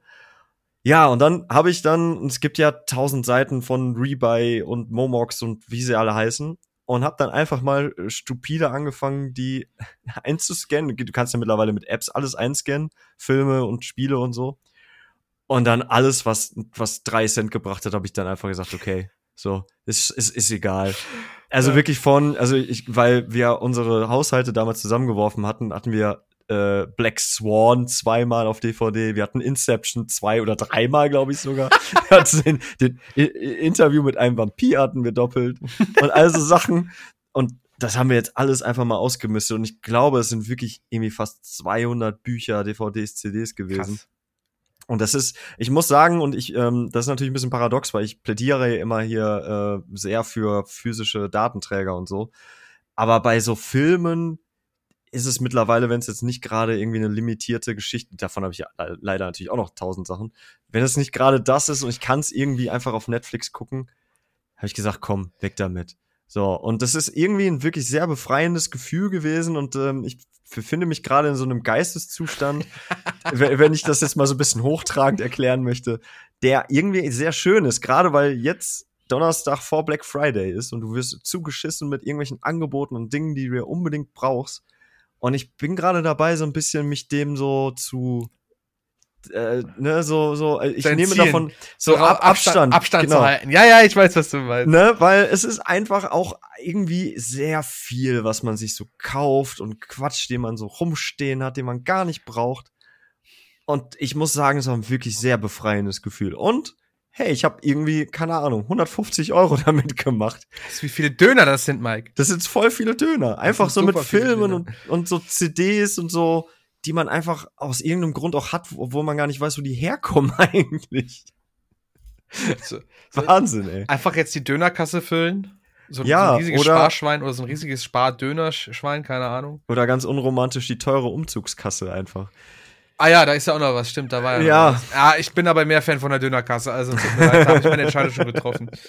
Ja, und dann habe ich dann, es gibt ja tausend Seiten von Rebuy und Momox und wie sie alle heißen und habe dann einfach mal äh, stupide angefangen, die einzuscannen. Du kannst ja mittlerweile mit Apps alles einscannen, Filme und Spiele und so. Und dann alles, was, was drei Cent gebracht hat, habe ich dann einfach gesagt, okay, so, ist, ist, ist egal. Also ja. wirklich von, also ich, weil wir unsere Haushalte damals zusammengeworfen hatten, hatten wir äh, Black Swan zweimal auf DVD, wir hatten Inception zwei oder dreimal, glaube ich sogar. wir hatten den, den I Interview mit einem Vampir hatten wir doppelt und also Sachen. Und das haben wir jetzt alles einfach mal ausgemistet und ich glaube, es sind wirklich irgendwie fast 200 Bücher, DVDs, CDs gewesen. Krass. Und das ist, ich muss sagen, und ich, ähm, das ist natürlich ein bisschen paradox, weil ich plädiere immer hier äh, sehr für physische Datenträger und so. Aber bei so Filmen, ist es mittlerweile, wenn es jetzt nicht gerade irgendwie eine limitierte Geschichte, davon habe ich ja leider natürlich auch noch tausend Sachen, wenn es nicht gerade das ist und ich kann es irgendwie einfach auf Netflix gucken, habe ich gesagt, komm, weg damit. So, und das ist irgendwie ein wirklich sehr befreiendes Gefühl gewesen und ähm, ich befinde mich gerade in so einem Geisteszustand, wenn ich das jetzt mal so ein bisschen hochtragend erklären möchte, der irgendwie sehr schön ist, gerade weil jetzt Donnerstag vor Black Friday ist und du wirst zugeschissen mit irgendwelchen Angeboten und Dingen, die du ja unbedingt brauchst. Und ich bin gerade dabei, so ein bisschen mich dem so zu äh, ne, so, so, äh, ich Dein nehme davon so, so Ab Abstand, Abstand genau. zu halten. Ja, ja, ich weiß, was du meinst. Ne, weil es ist einfach auch irgendwie sehr viel, was man sich so kauft und Quatsch, den man so rumstehen hat, den man gar nicht braucht. Und ich muss sagen, es war ein wirklich sehr befreiendes Gefühl. Und hey, ich habe irgendwie, keine Ahnung, 150 Euro damit gemacht. Du, wie viele Döner das sind, Mike? Das sind voll viele Döner. Einfach so mit Filmen und, und so CDs und so, die man einfach aus irgendeinem Grund auch hat, obwohl man gar nicht weiß, wo die herkommen eigentlich. So, Wahnsinn, ey. Einfach jetzt die Dönerkasse füllen. So, ja, so ein riesiges oder, Sparschwein oder so ein riesiges Spardönerschwein, keine Ahnung. Oder ganz unromantisch die teure Umzugskasse einfach. Ah ja, da ist ja auch noch was, stimmt, da war ja. Ja, was. ja ich bin aber mehr Fan von der Dönerkasse, also tut mir leid, da habe ich meine Entscheidung schon getroffen.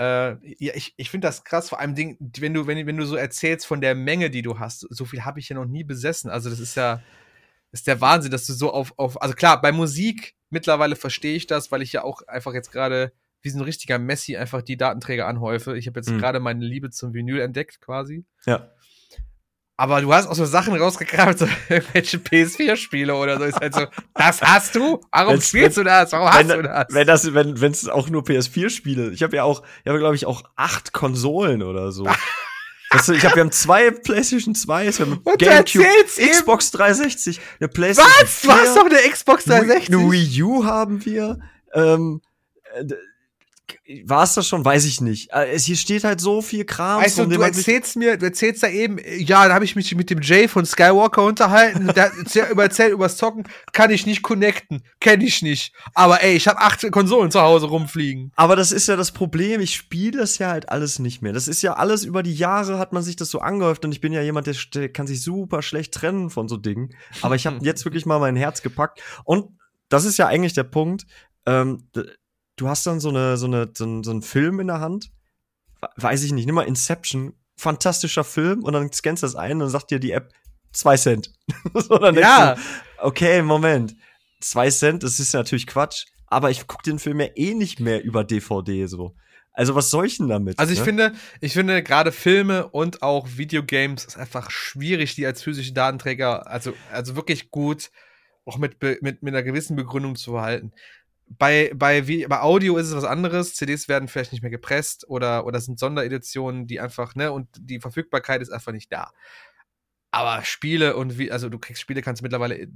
Äh, ja, ich, ich finde das krass, vor allem Ding, wenn du, wenn, wenn du so erzählst von der Menge, die du hast, so viel habe ich ja noch nie besessen. Also, das ist ja, ist der Wahnsinn, dass du so auf, auf, also klar, bei Musik mittlerweile verstehe ich das, weil ich ja auch einfach jetzt gerade wie so ein richtiger Messi einfach die Datenträger anhäufe. Ich habe jetzt mhm. gerade meine Liebe zum Vinyl entdeckt, quasi. Ja. Aber du hast auch so Sachen rausgekramt, so irgendwelche PS4-Spiele oder so. Ist halt so, das hast du? Warum wenn's, spielst wenn, du das? Warum hast du das? Wenn das, wenn wenn es auch nur PS4-Spiele. Ich habe ja auch, ich habe glaube ich auch acht Konsolen oder so. Das, ich habe, wir haben zwei PlayStation 2, wir haben Und GameCube, Xbox 360, eine PlayStation Was? 4, du hast doch eine Xbox 360? Eine Wii U haben wir. Ähm, äh, war es das schon? Weiß ich nicht. Äh, es hier steht halt so viel Kram. Weißt du, du erzählst mir, du erzählst da eben, ja, da habe ich mich mit dem Jay von Skywalker unterhalten, der erzählt übers Zocken, kann ich nicht connecten, kenne ich nicht. Aber ey, ich habe acht Konsolen zu Hause rumfliegen. Aber das ist ja das Problem, ich spiele das ja halt alles nicht mehr. Das ist ja alles über die Jahre hat man sich das so angehäuft und ich bin ja jemand, der, der kann sich super schlecht trennen von so Dingen. Aber ich habe jetzt wirklich mal mein Herz gepackt und das ist ja eigentlich der Punkt. Ähm, du hast dann so eine, so eine, so, ein, so einen Film in der Hand, weiß ich nicht, nimm mal Inception, fantastischer Film und dann scannst du das ein und dann sagt dir die App zwei Cent. so, ja. Du, okay, Moment. Zwei Cent, das ist natürlich Quatsch, aber ich guck den Film ja eh nicht mehr über DVD so. Also was soll ich denn damit? Also ich ne? finde, ich finde gerade Filme und auch Videogames ist einfach schwierig, die als physische Datenträger, also, also wirklich gut, auch mit, mit, mit einer gewissen Begründung zu behalten bei, bei, wie, bei Audio ist es was anderes. CDs werden vielleicht nicht mehr gepresst oder, oder sind Sondereditionen, die einfach, ne, und die Verfügbarkeit ist einfach nicht da. Aber Spiele und wie, also du kriegst Spiele, kannst mittlerweile,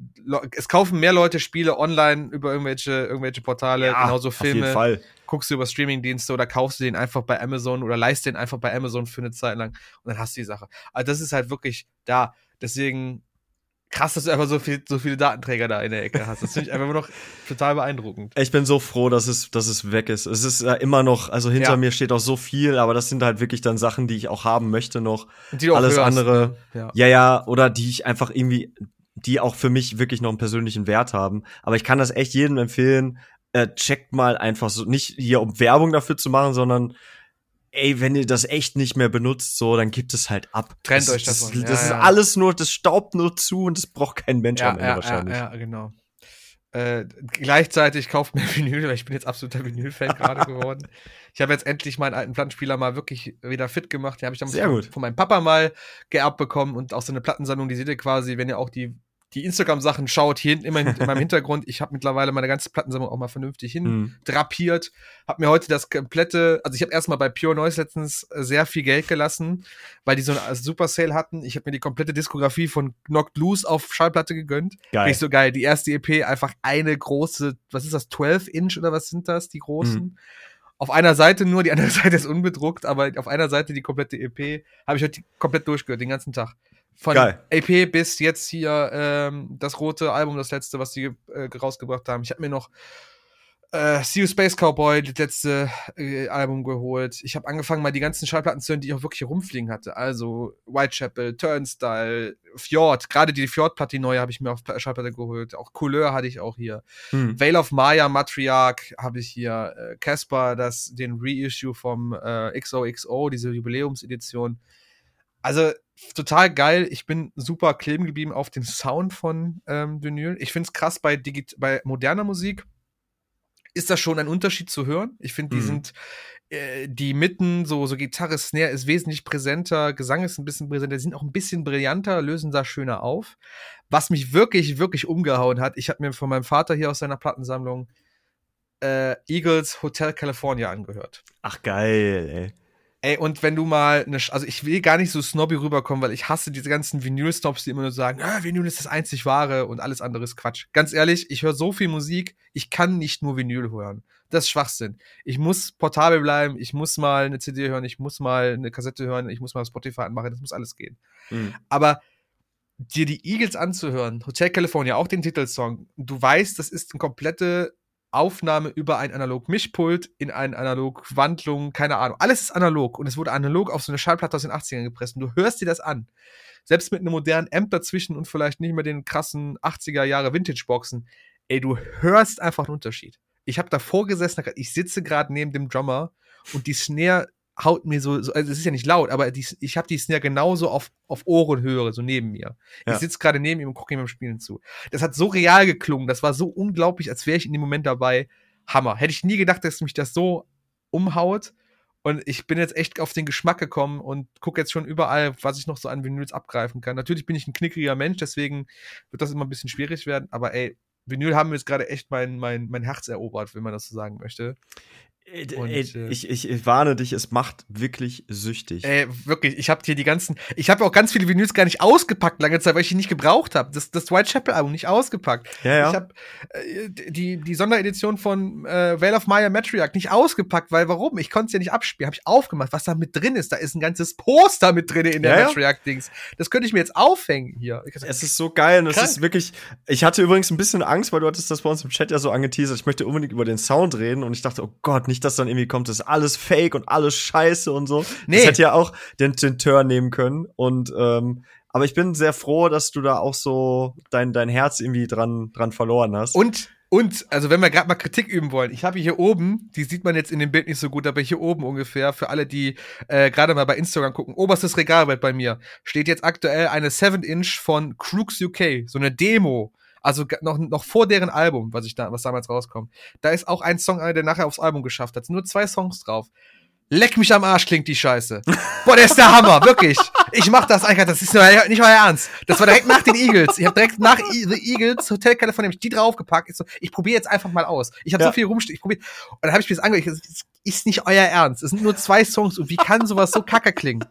es kaufen mehr Leute Spiele online über irgendwelche, irgendwelche Portale, ja, genauso Filme. Auf jeden Fall. Guckst du über Streamingdienste oder kaufst du den einfach bei Amazon oder leist den einfach bei Amazon für eine Zeit lang und dann hast du die Sache. Also das ist halt wirklich da. Deswegen krass, dass du einfach so, viel, so viele Datenträger da in der Ecke hast. Das finde ich einfach immer noch total beeindruckend. Ich bin so froh, dass es, dass es weg ist. Es ist ja immer noch, also hinter ja. mir steht auch so viel, aber das sind halt wirklich dann Sachen, die ich auch haben möchte noch. Die du Alles hörst, andere. Ne? Ja. ja, ja, oder die ich einfach irgendwie, die auch für mich wirklich noch einen persönlichen Wert haben. Aber ich kann das echt jedem empfehlen. Äh, checkt mal einfach so, nicht hier um Werbung dafür zu machen, sondern ey, wenn ihr das echt nicht mehr benutzt, so, dann gibt es halt ab. Trennt das, euch das. davon. Das, Ja, ist ja. alles nur, das staubt nur zu und das braucht kein Mensch Ja, am Ende ja, ja, wahrscheinlich. ja, genau. Äh, gleichzeitig kauft mir Vinyl, weil ich bin jetzt absoluter Vinyl-Fan gerade geworden. Ich habe jetzt endlich meinen alten Plattenspieler mal wirklich wieder fit gemacht. Den habe ich damals von meinem Papa mal geerbt bekommen und auch so eine Plattensammlung, die seht ihr quasi, wenn ihr auch die, die Instagram-Sachen schaut, hier hinten immer in, in meinem Hintergrund. Ich habe mittlerweile meine ganze Plattensammlung auch mal vernünftig hin Hm. drapiert. Hab mir heute das komplette, also ich habe erstmal bei Pure Noise letztens äh, sehr viel Geld gelassen, weil die so eine Super Sale hatten. Ich habe mir die komplette Diskografie von Knocked Loose auf Schallplatte gegönnt. Geil. Nicht so geil. Die erste EP einfach eine große, was ist das, 12 Inch oder was sind das, die großen? Mhm. Auf einer Seite nur, die andere Seite ist unbedruckt, aber auf einer Seite die komplette EP habe ich heute komplett durchgehört, den ganzen Tag. Von Geil. EP bis jetzt hier ähm, das rote Album, das letzte, was die äh, rausgebracht haben. Ich habe mir noch äh, See You Space Cowboy, das letzte äh, Album geholt. Ich habe angefangen, mal die ganzen Schallplatten zu hören, die ich auch wirklich rumfliegen hatte. Also Whitechapel, Turnstile, Fjord. Gerade die Fjord-Platte, die neue, habe ich mir auf Schallplatte geholt. Auch Couleur hatte ich auch hier. Hm. Veil of Maya, Matriarch habe ich hier. Äh, Casper, das den Reissue vom äh, XOXO, diese Jubiläumsedition. Also total geil. Ich bin super kleben geblieben auf den Sound von ähm, Vinyl. Ich finde es krass bei, Digit bei moderner Musik ist das schon ein Unterschied zu hören. Ich finde, die Mhm. sind äh, die Mitten, so, so Gitarre, Snare ist wesentlich präsenter, Gesang ist ein bisschen präsenter, die sind auch ein bisschen brillanter, lösen da schöner auf. Was mich wirklich, wirklich umgehauen hat, ich habe mir von meinem Vater hier aus seiner Plattensammlung äh, Eagles Hotel California angehört. Ach geil, ey. Ey, und wenn du mal, eine, also ich will gar nicht so snobby rüberkommen, weil ich hasse diese ganzen Vinyl-Snobs, die immer nur sagen, ah, Vinyl ist das einzig wahre und alles andere ist Quatsch. Ganz ehrlich, ich höre so viel Musik, ich kann nicht nur Vinyl hören. Das ist Schwachsinn. Ich muss portabel bleiben, ich muss mal eine CD hören, ich muss mal eine Kassette hören, ich muss mal Spotify anmachen, das muss alles gehen. Hm. Aber dir die Eagles anzuhören, Hotel California, auch den Titelsong, du weißt, das ist eine komplette Aufnahme über ein Analog-Mischpult in eine Analog-Wandlung, keine Ahnung. Alles ist analog und es wurde analog auf so eine Schallplatte aus den 80ern gepresst und du hörst dir das an. Selbst mit einem modernen Amp dazwischen und vielleicht nicht mehr den krassen 80er Jahre Vintage-Boxen. Ey, du hörst einfach einen Unterschied. Ich habe davor gesessen, ich sitze gerade neben dem Drummer und die Snare haut mir so, so also es ist ja nicht laut, aber die, ich habe die Snare genauso auf, auf Ohrenhöhe, so neben mir. Ja. Ich sitze gerade neben ihm und gucke ihm beim Spielen zu. Das hat so real geklungen, das war so unglaublich, als wäre ich in dem Moment dabei. Hammer. Hätte ich nie gedacht, dass mich das so umhaut. Und ich bin jetzt echt auf den Geschmack gekommen und gucke jetzt schon überall, was ich noch so an Vinyls abgreifen kann. Natürlich bin ich ein knickriger Mensch, deswegen wird das immer ein bisschen schwierig werden. Aber ey, Vinyl haben mir jetzt gerade echt mein, mein, mein Herz erobert, wenn man das so sagen möchte. Ey, Und, ey, äh, ich, ich, ich warne dich, es macht wirklich süchtig. Ey, wirklich, ich habe hier die ganzen, ich habe auch ganz viele Vinyls gar nicht ausgepackt lange Zeit, weil ich die nicht gebraucht habe. Das, das Whitechapel Album nicht ausgepackt. ja, ja. Ich habe äh, die, die Sonderedition von äh, Veil of Maya Matriarch nicht ausgepackt, weil warum? Ich konnte es ja nicht abspielen. Habe ich aufgemacht, was da mit drin ist. Da ist ein ganzes Poster mit drin in der Ja. Matriarch-Dings. Das könnte ich mir jetzt aufhängen hier. Ich, Es ist so geil und es ist wirklich. Ich hatte übrigens ein bisschen Angst, weil du hattest das bei uns im Chat ja so angeteasert. Ich möchte unbedingt über den Sound reden und ich dachte, oh Gott, nicht, dass dann irgendwie kommt, das ist alles Fake und alles Scheiße und so. Nee. Das hätte ja auch den, den Turn nehmen können. Und ähm, aber ich bin sehr froh, dass du da auch so dein, dein Herz irgendwie dran, dran verloren hast. Und, und, also wenn wir gerade mal Kritik üben wollen, ich habe hier oben, die sieht man jetzt in dem Bild nicht so gut, aber hier oben ungefähr, für alle, die äh, gerade mal bei Instagram gucken, oberstes Regalbrett bei mir, steht jetzt aktuell eine 7-Inch von Crooks UK, so eine Demo. Also noch, noch vor deren Album, was ich da, was damals rauskommt. Da ist auch ein Song, einer, der nachher aufs Album geschafft hat. Nur zwei Songs drauf. Leck mich am Arsch klingt die Scheiße. Boah, der ist der Hammer, wirklich. Ich mach das einfach, das ist nicht euer Ernst. Das war direkt nach den Eagles. Ich habe direkt nach I The Eagles, Hotel California, die draufgepackt. Ich, so, ich probiere jetzt einfach mal aus. Ich habe Ja. so viel rumstehen, ich probiere. Und dann habe ich mir das angehört. ich Das ist nicht euer Ernst. Es sind nur zwei Songs und wie kann sowas so kacke klingen?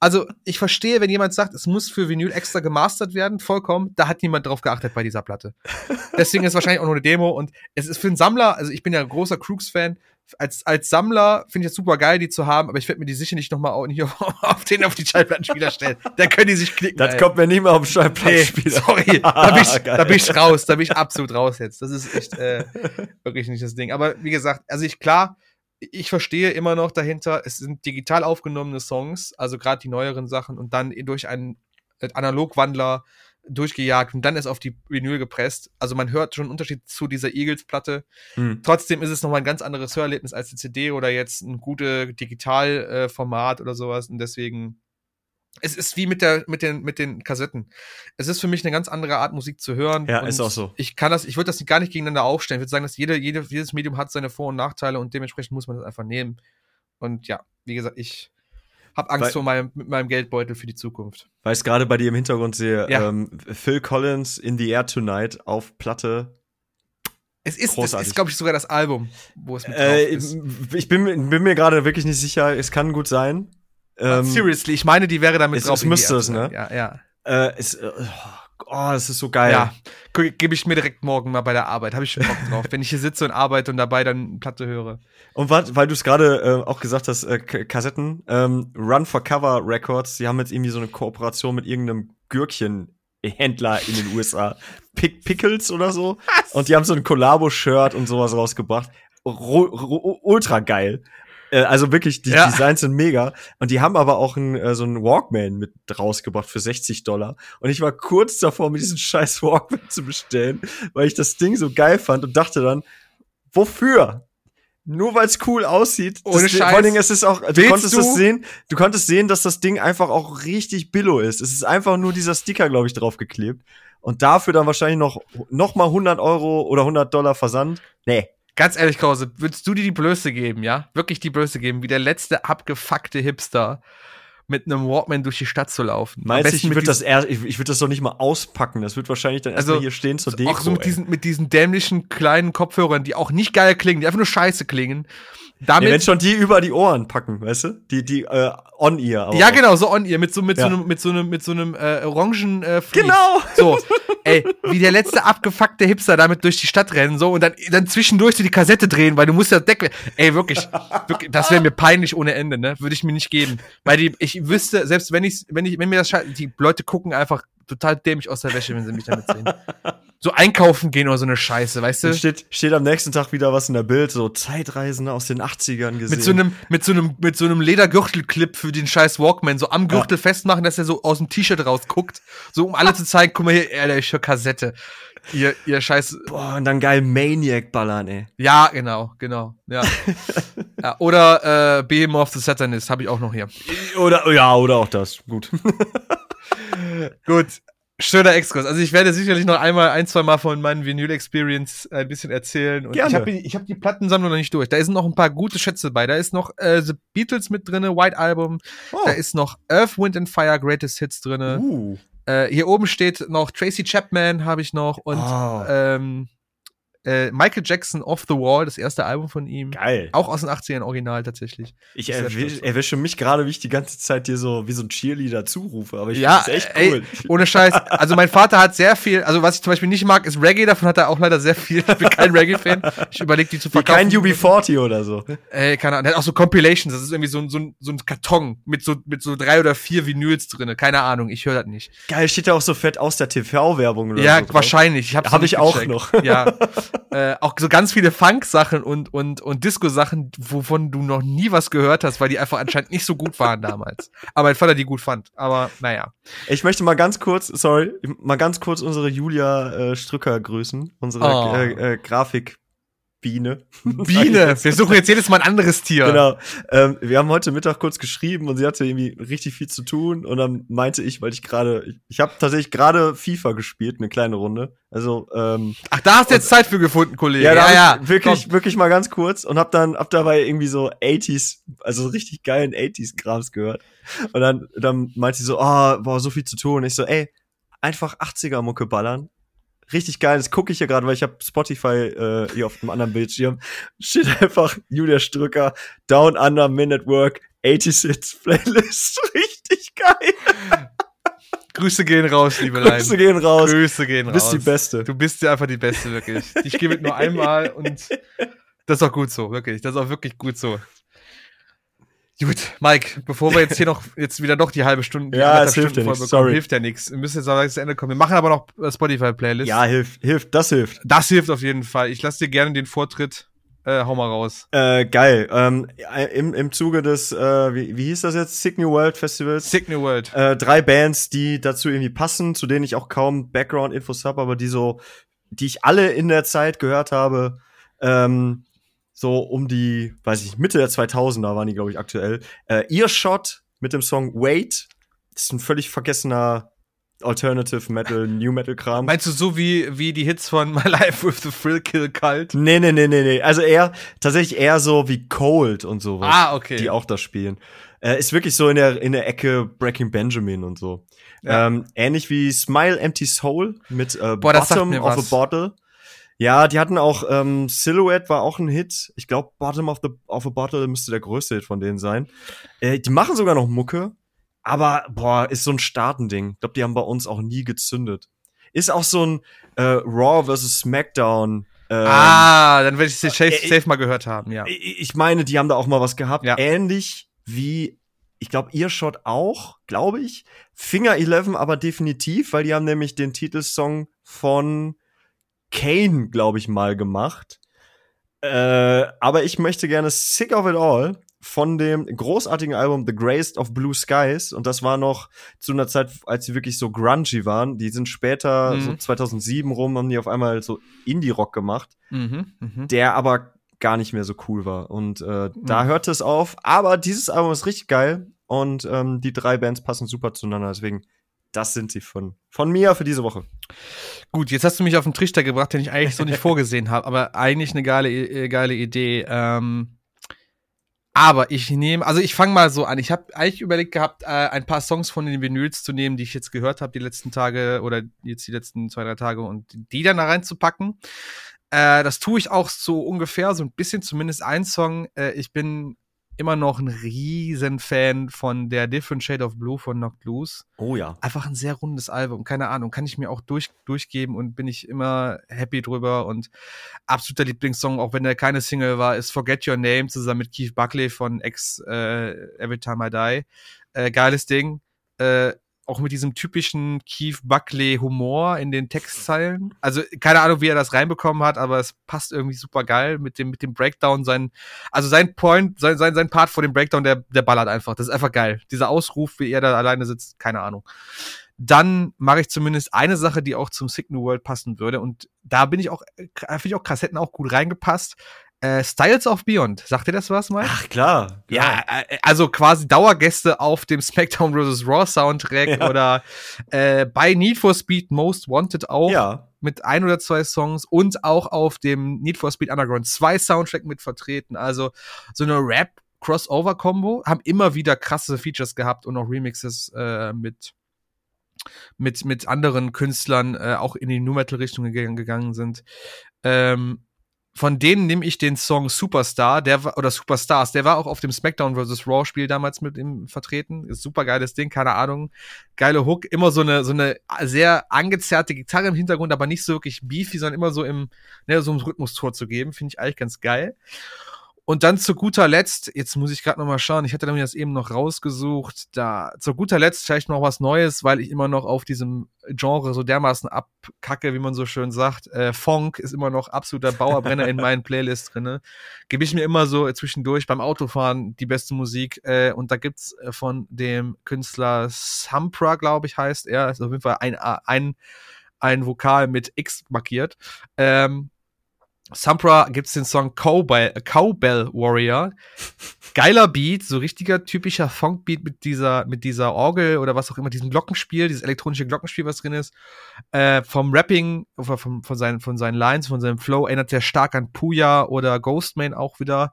Also, ich verstehe, wenn jemand sagt, es muss für Vinyl extra gemastert werden, vollkommen. Da hat niemand drauf geachtet bei dieser Platte. Deswegen ist wahrscheinlich auch nur eine Demo und es ist für einen Sammler, also ich bin ja ein großer Crooks-Fan. Als, als Sammler finde ich es super geil, die zu haben, aber ich werde mir die sicher nicht nochmal auf, auf den auf die Schallplattenspieler stellen. Da können die sich klicken. das ey. kommt mir nicht mehr auf den Nee, Schallplattenspieler. sorry, da bin, ich, da bin ich raus, da bin ich absolut raus jetzt. Das ist echt äh, wirklich nicht das Ding. Aber wie gesagt, also ich klar, ich verstehe immer noch dahinter, es sind digital aufgenommene Songs, also gerade die neueren Sachen und dann durch einen äh, Analogwandler durchgejagt und dann ist auf die Vinyl gepresst. Also man hört schon einen Unterschied zu dieser Eagles-Platte. Hm. Trotzdem ist es nochmal ein ganz anderes Hörerlebnis als die CD oder jetzt ein gutes Digitalformat oder sowas. Und deswegen, es ist wie mit der, mit den, mit den Kassetten. Es ist für mich eine ganz andere Art, Musik zu hören. Ja, ist auch so. Ich kann das, ich würde das gar nicht gegeneinander aufstellen. Ich würde sagen, dass jede, jede, jedes Medium hat seine Vor- und Nachteile und dementsprechend muss man das einfach nehmen. Und ja, wie gesagt, ich habe Angst Weil- vor meinem, mit meinem Geldbeutel für die Zukunft. Weil ich gerade bei dir im Hintergrund sehe, Ja. ähm, Phil Collins in the Air Tonight auf Platte. Es ist, es ist, glaube ich, sogar das Album, wo es mit drauf Äh, ist. ich bin, bin mir gerade wirklich nicht sicher, es kann gut sein. Ähm, Seriously, ich meine, die wäre damit es- drauf. es müsste es, ne? Ja, ja. äh, es, äh, oh, es ist so geil. Ja, gebe ich mir direkt morgen mal bei der Arbeit. Habe ich schon Bock drauf. Wenn ich hier sitze und arbeite und dabei dann Platte höre. Und wat, weil du es gerade äh, auch gesagt hast, äh, Kassetten, ähm, Run for Cover Records, die haben jetzt irgendwie so eine Kooperation mit irgendeinem Gürkchenhändler in den USA. Pick Pickles oder so. Und die haben so ein Collabo-Shirt und sowas rausgebracht. Ru ultra geil. Äh, also wirklich, die Ja. Designs sind mega. Und die haben aber auch ein, äh, so einen Walkman mit rausgebracht für 60 Dollar. Und ich war kurz davor, mir diesen scheiß Walkman zu bestellen, weil ich das Ding so geil fand und dachte dann, wofür? Nur weil es cool aussieht. Ohne das, Scheiß. Vor allen Dingen, es ist auch, du Willst konntest du- das sehen, du konntest sehen, dass das Ding einfach auch richtig billo ist. Es ist einfach nur dieser Sticker, glaube ich, draufgeklebt. Und dafür dann wahrscheinlich noch, noch mal 100 Euro oder 100 Dollar Versand. Nee. Ganz ehrlich, Krause, würdest du dir die Blöße geben, ja? Wirklich die Blöße geben, wie der letzte abgefuckte Hipster mit einem Walkman durch die Stadt zu laufen. Meinst du, ich würde das eher, ich, ich würde das doch nicht mal auspacken. Das wird wahrscheinlich dann erstmal Also, hier stehen zur Deko. auch so mit ey. diesen, mit diesen dämlichen kleinen Kopfhörern, die auch nicht geil klingen, die einfach nur scheiße klingen. Nee, Damit, wenn schon die über die Ohren packen, weißt du? Die, die, äh, on aber ja, genau, so on ear, mit so, mit Ja. so einem, mit so einem, mit so einem, äh, orangen, äh, Vlies. Genau! So, ey, wie der letzte abgefuckte Hipster damit durch die Stadt rennen, so, und dann, dann zwischendurch so die Kassette drehen, weil du musst ja Deck, ey, wirklich, wirklich das wäre mir peinlich ohne Ende, ne, würde ich mir nicht geben. Weil die, ich wüsste, selbst wenn ich, wenn ich, wenn mir das, die Leute gucken einfach total dämlich aus der Wäsche, wenn sie mich damit sehen. So einkaufen gehen oder so eine Scheiße, weißt du? steht, steht am nächsten Tag wieder was in der Bild, so Zeitreisende aus den 80ern gesehen. Mit so einem, mit so einem, mit so einem Ledergürtelclip für den scheiß Walkman, so am Gürtel festmachen, dass er so aus dem T-Shirt rausguckt, so um alle zu zeigen, guck mal hier, Alter, ich höre Kassette. Ihr, ihr scheiß, Boah, und dann geil Maniac ballern, ey. ja, genau, genau, ja. ja oder, äh, Behemoth of the Satanist, habe ich auch noch hier. Oder, ja, oder auch das. Gut. Gut. Schöner Exkurs. Also ich werde sicherlich noch einmal, ein, zwei Mal von meinen Vinyl-Experience ein bisschen erzählen. Und Gerne. ich habe ich hab die Plattensammlung noch nicht durch. Da sind noch ein paar gute Schätze bei. Da ist noch äh, The Beatles mit drinne, White Album. Oh. Da ist noch Earth, Wind and Fire Greatest Hits drinne. uh. Äh, hier oben steht noch Tracy Chapman habe ich noch und Oh. ähm, äh, Michael Jackson Off the Wall, das erste Album von ihm. Geil. Auch aus den 80ern Original tatsächlich. Ich erwisch, erwische mich gerade, wie ich die ganze Zeit hier so wie so ein Cheerleader zurufe, aber ich Ja, finde das echt ey, cool. ohne Scheiß. Also mein Vater hat sehr viel, also was ich zum Beispiel nicht mag, ist Reggae, davon hat er auch leider sehr viel. Ich bin kein Reggae-Fan. Ich überlege die zu Wie verkaufen. kein UB40 oder so. Ey, keine Ahnung. Der hat auch so Compilations, das ist irgendwie so ein, so ein, so ein Karton mit so, mit so drei oder vier Vinyls drinne. Keine Ahnung, ich höre das nicht. Geil, steht da auch so fett aus der TV-Werbung oder ja, so. drauf. wahrscheinlich. Ich hab's Hab ich auch noch. Ja. äh, auch so ganz viele Funk-Sachen und, und, und Disco-Sachen, wovon du noch nie was gehört hast, weil die einfach anscheinend nicht so gut waren damals. Aber mein Vater die gut fand. Aber naja. Ich möchte mal ganz kurz, sorry, mal ganz kurz unsere Julia äh, Strücker grüßen, unsere Oh. äh, äh, Grafikbiene. Biene. Wir suchen jetzt jedes Mal ein anderes Tier. Genau. Ähm, wir haben heute Mittag kurz geschrieben und sie hatte irgendwie richtig viel zu tun und dann meinte ich, weil ich gerade, ich, ich habe tatsächlich gerade FIFA gespielt, eine kleine Runde. Also ähm, Ach, da hast du jetzt Zeit für gefunden, Kollege. ja, da ja, hab ich wirklich, wirklich mal ganz kurz und hab dann, hab dabei irgendwie so 80s, also richtig geilen 80s Krams gehört. Und dann, dann meinte sie so, ah, boah, so viel zu tun. Und ich so, ey, einfach 80er Mucke ballern. Richtig geil, das gucke ich hier gerade, weil ich habe Spotify äh, hier auf dem anderen Bildschirm. Steht einfach Julia Strücker, Down Under Men at Work, 80s Hits Playlist. Richtig geil. Grüße gehen raus, liebe Leute. Grüße gehen raus. Grüße gehen Du raus. bist die Beste. Du bist ja einfach die Beste, wirklich. Ich gebe es nur einmal und das ist auch gut so, wirklich. Das ist auch wirklich gut so. Gut, Mike, bevor wir jetzt hier noch, jetzt wieder doch die halbe Stunde, Ja, es hilft ja bekommen, sorry. hilft ja nichts. Wir müssen jetzt aber zu Ende kommen. Wir machen aber noch äh, Spotify-Playlist. Ja, hilft, hilft, das hilft. Das hilft auf jeden Fall. Ich lasse dir gerne den Vortritt. Äh, Äh, hau mal raus. Äh, geil. Ähm, im, Im Zuge des, äh, wie, wie hieß das jetzt? Sick New World Festivals. Sick New World. Äh, drei Bands, die dazu irgendwie passen, zu denen ich auch kaum Background-Infos habe, aber die so, die ich alle in der Zeit gehört habe. Ähm, so um die, weiß ich, Mitte der 2000er waren die, glaube ich, aktuell. Äh, Earshot mit dem Song Wait. Das ist ein völlig vergessener Alternative Metal, New Metal Kram. Meinst du so wie, wie die Hits von My Life with the Thrill Kill Cult? Nee, nee, nee, nee, nee. Also eher, tatsächlich eher so wie Cold und sowas. Ah, okay. Die auch da spielen. Äh, ist wirklich so in der, in der Ecke Breaking Benjamin und so. Ja. Ähm, ähnlich wie Smile Empty Soul mit äh, Boah, Bottom of a Bottle. Ja, die hatten auch, ähm, Silhouette war auch ein Hit. Ich glaube, Bottom of, the, of a Bottle müsste der größte Hit von denen sein. Äh, die machen sogar noch Mucke. Aber, boah, ist so ein Startending. Ich glaube, die haben bei uns auch nie gezündet. Ist auch so ein äh, Raw vs. SmackDown. Ähm, ah, dann werde ich es safe, äh, safe mal gehört haben, ja. Ich meine, die haben da auch mal was gehabt. Ja. Ähnlich wie, ich glaube, Earshot auch, glaube ich. Finger 11 aber definitiv, weil die haben nämlich den Titelsong von Kane, glaube ich, mal gemacht. Äh, aber ich möchte gerne Sick of It All von dem großartigen Album The Graced of Blue Skies. Und das war noch zu einer Zeit, als sie wirklich so grungy waren. Die sind später, mhm. so 2007 rum, haben die auf einmal so Indie-Rock gemacht, mhm, mh. der aber gar nicht mehr so cool war. Und äh, mhm. da hörte es auf. Aber dieses Album ist richtig geil. Und ähm, die drei Bands passen super zueinander. Deswegen, das sind sie von, von mir für diese Woche. Gut, jetzt hast du mich auf den Trichter gebracht, den ich eigentlich so nicht vorgesehen habe. Aber eigentlich eine geile, äh, geile Idee. Ähm aber ich nehme, also ich fange mal so an. Ich habe eigentlich überlegt gehabt, äh, ein paar Songs von den Vinyls zu nehmen, die ich jetzt gehört habe die letzten Tage oder jetzt die letzten zwei, drei Tage und die dann da reinzupacken. Äh, das tue ich auch so ungefähr, so ein bisschen zumindest ein Song. Äh, ich bin immer noch ein riesen Fan von der Different Shade of Blue von Knocked Loose. Oh ja. Einfach ein sehr rundes Album. Keine Ahnung, kann ich mir auch durch, durchgeben und bin ich immer happy drüber. Und absoluter Lieblingssong, auch wenn der keine Single war, ist Forget Your Name zusammen mit Keith Buckley von Ex äh, Every Time I Die. Äh, geiles Ding. Äh, auch mit diesem typischen Keith Buckley Humor in den Textzeilen. Also keine Ahnung, wie er das reinbekommen hat, aber es passt irgendwie super geil mit dem mit dem Breakdown sein also sein Point, sein sein sein Part vor dem Breakdown, der der ballert einfach. Das ist einfach geil. Dieser Ausruf, wie er da alleine sitzt, keine Ahnung. Dann mache ich zumindest eine Sache, die auch zum Signal World passen würde und da bin ich auch äh, finde ich auch Kassetten auch gut reingepasst. Äh, Styles of Beyond, sagt ihr das was mal? Ach klar, klar. Ja, äh, also quasi Dauergäste auf dem SmackDown vs. Raw Soundtrack ja. oder äh, bei Need for Speed Most Wanted auch ja. mit ein oder zwei Songs und auch auf dem Need for Speed Underground 2 Soundtrack mit vertreten. Also so eine Rap Crossover Combo haben immer wieder krasse Features gehabt und auch Remixes äh, mit mit mit anderen Künstlern äh, auch in die Nu Metal Richtung gegangen sind. Ähm, von denen nehme ich den Song Superstar, der oder Superstars, der war auch auf dem SmackDown vs. Raw Spiel damals mit ihm vertreten. Ist super geiles Ding, keine Ahnung. Geile Hook, immer so eine, so eine sehr angezerrte Gitarre im Hintergrund, aber nicht so wirklich beefy, sondern immer so im, ne, so im Rhythmustor zu geben. Finde ich eigentlich ganz geil. Und dann zu guter Letzt, jetzt muss ich gerade noch mal schauen, ich hatte nämlich das eben noch rausgesucht, da zu guter Letzt vielleicht noch was Neues, weil ich immer noch auf diesem Genre so dermaßen abkacke, wie man so schön sagt. Äh, Funk ist immer noch absoluter Bauerbrenner in meinen Playlists drinne. Gebe ich mir immer so zwischendurch beim Autofahren die beste Musik äh, und da gibt's äh, von dem Künstler Sampra, glaube ich, heißt er, ist auf jeden Fall ein ein ein Vokal mit X markiert. Ähm, Sampra gibt's den Song Cowbell, Cowbell Warrior. Geiler Beat, so richtiger typischer Funkbeat mit dieser, mit dieser Orgel oder was auch immer, diesem Glockenspiel, dieses elektronische Glockenspiel, was drin ist. Äh, vom Rapping, von, von, seinen, von seinen Lines, von seinem Flow erinnert der stark an Puya oder Ghostman auch wieder.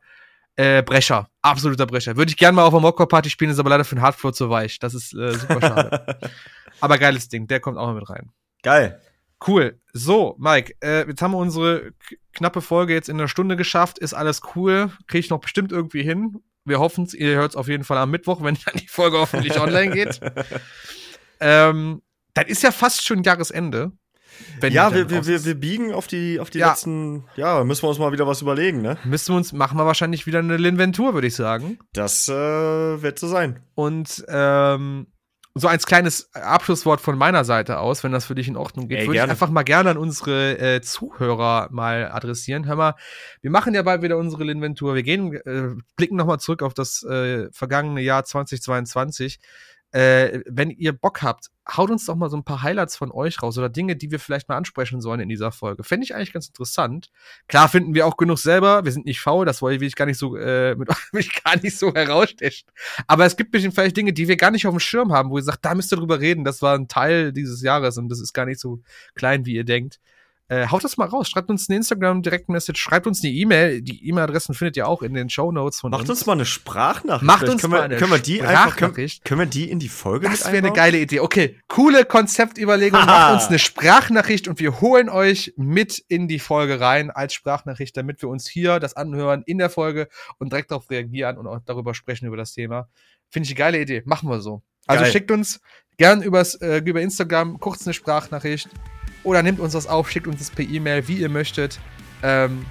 Äh, Brecher, absoluter Brecher. Würde ich gerne mal auf einer Mockcore Party spielen, ist aber leider für den Hardfloor zu weich. Das ist äh, super schade. aber geiles Ding, der kommt auch mal mit rein. Geil. Cool. So, Mike, äh, jetzt haben wir unsere knappe Folge jetzt in einer Stunde geschafft. Ist alles cool. Kriege ich noch bestimmt irgendwie hin. Wir hoffen es. Ihr hört es auf jeden Fall am Mittwoch, wenn dann die Folge hoffentlich online geht. Ähm, dann ist ja fast schon Jahresende. ja, wir, wir, wir, wir biegen auf die, auf die ja. letzten, ja, müssen wir uns mal wieder was überlegen, ne? Müssen wir uns, machen wir wahrscheinlich wieder eine Linventur, würde ich sagen. Das äh, wird so sein. Und ähm, so als kleines Abschlusswort von meiner Seite aus, wenn das für dich in Ordnung geht, Ey, würde ich einfach mal gerne an unsere äh, Zuhörer mal adressieren. Hör mal, wir machen ja bald wieder unsere Inventur. Wir gehen, äh, blicken nochmal zurück auf das äh, vergangene Jahr 2022. Äh, wenn ihr Bock habt, haut uns doch mal so ein paar Highlights von euch raus oder Dinge, die wir vielleicht mal ansprechen sollen in dieser Folge. Fände ich eigentlich ganz interessant. Klar finden wir auch genug selber. Wir sind nicht faul, das will ich gar nicht so, äh, mit, will gar nicht so herausstechen. Aber es gibt bestimmt vielleicht Dinge, die wir gar nicht auf dem Schirm haben, wo ihr sagt, da müsst ihr drüber reden. Das war ein Teil dieses Jahres und das ist gar nicht so klein, wie ihr denkt. Äh, haut das mal raus. Schreibt uns eine Instagram-Direct-Message, schreibt uns eine E-Mail. Die E-Mail-Adressen findet ihr auch in den Show Notes von Macht uns. uns mal eine Sprachnachricht. Macht Vielleicht uns können mal wir, eine können wir die einfach, können, können wir die in die Folge Das wäre eine geile Idee. Okay, coole Konzeptüberlegung. Macht uns eine Sprachnachricht und wir holen euch mit in die Folge rein als Sprachnachricht, damit wir uns hier das anhören in der Folge und direkt darauf reagieren und auch darüber sprechen über das Thema. Finde ich eine geile Idee. Machen wir so. Also Geil. schickt uns gern übers, äh, über Instagram kurz eine Sprachnachricht oder nehmt uns das auf, schickt uns das per E-Mail, wie ihr möchtet. Ähm,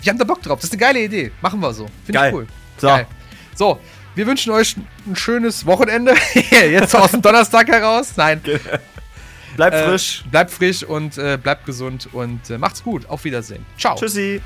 wir haben da Bock drauf. Das ist eine geile Idee. Machen wir so. Finde ich cool. So, Geil. So, wir wünschen euch ein schönes Wochenende. Jetzt aus dem Donnerstag heraus. Nein, bleibt äh, frisch. Bleibt frisch und äh, bleibt gesund und äh, macht's gut. Auf Wiedersehen. Ciao. Tschüssi.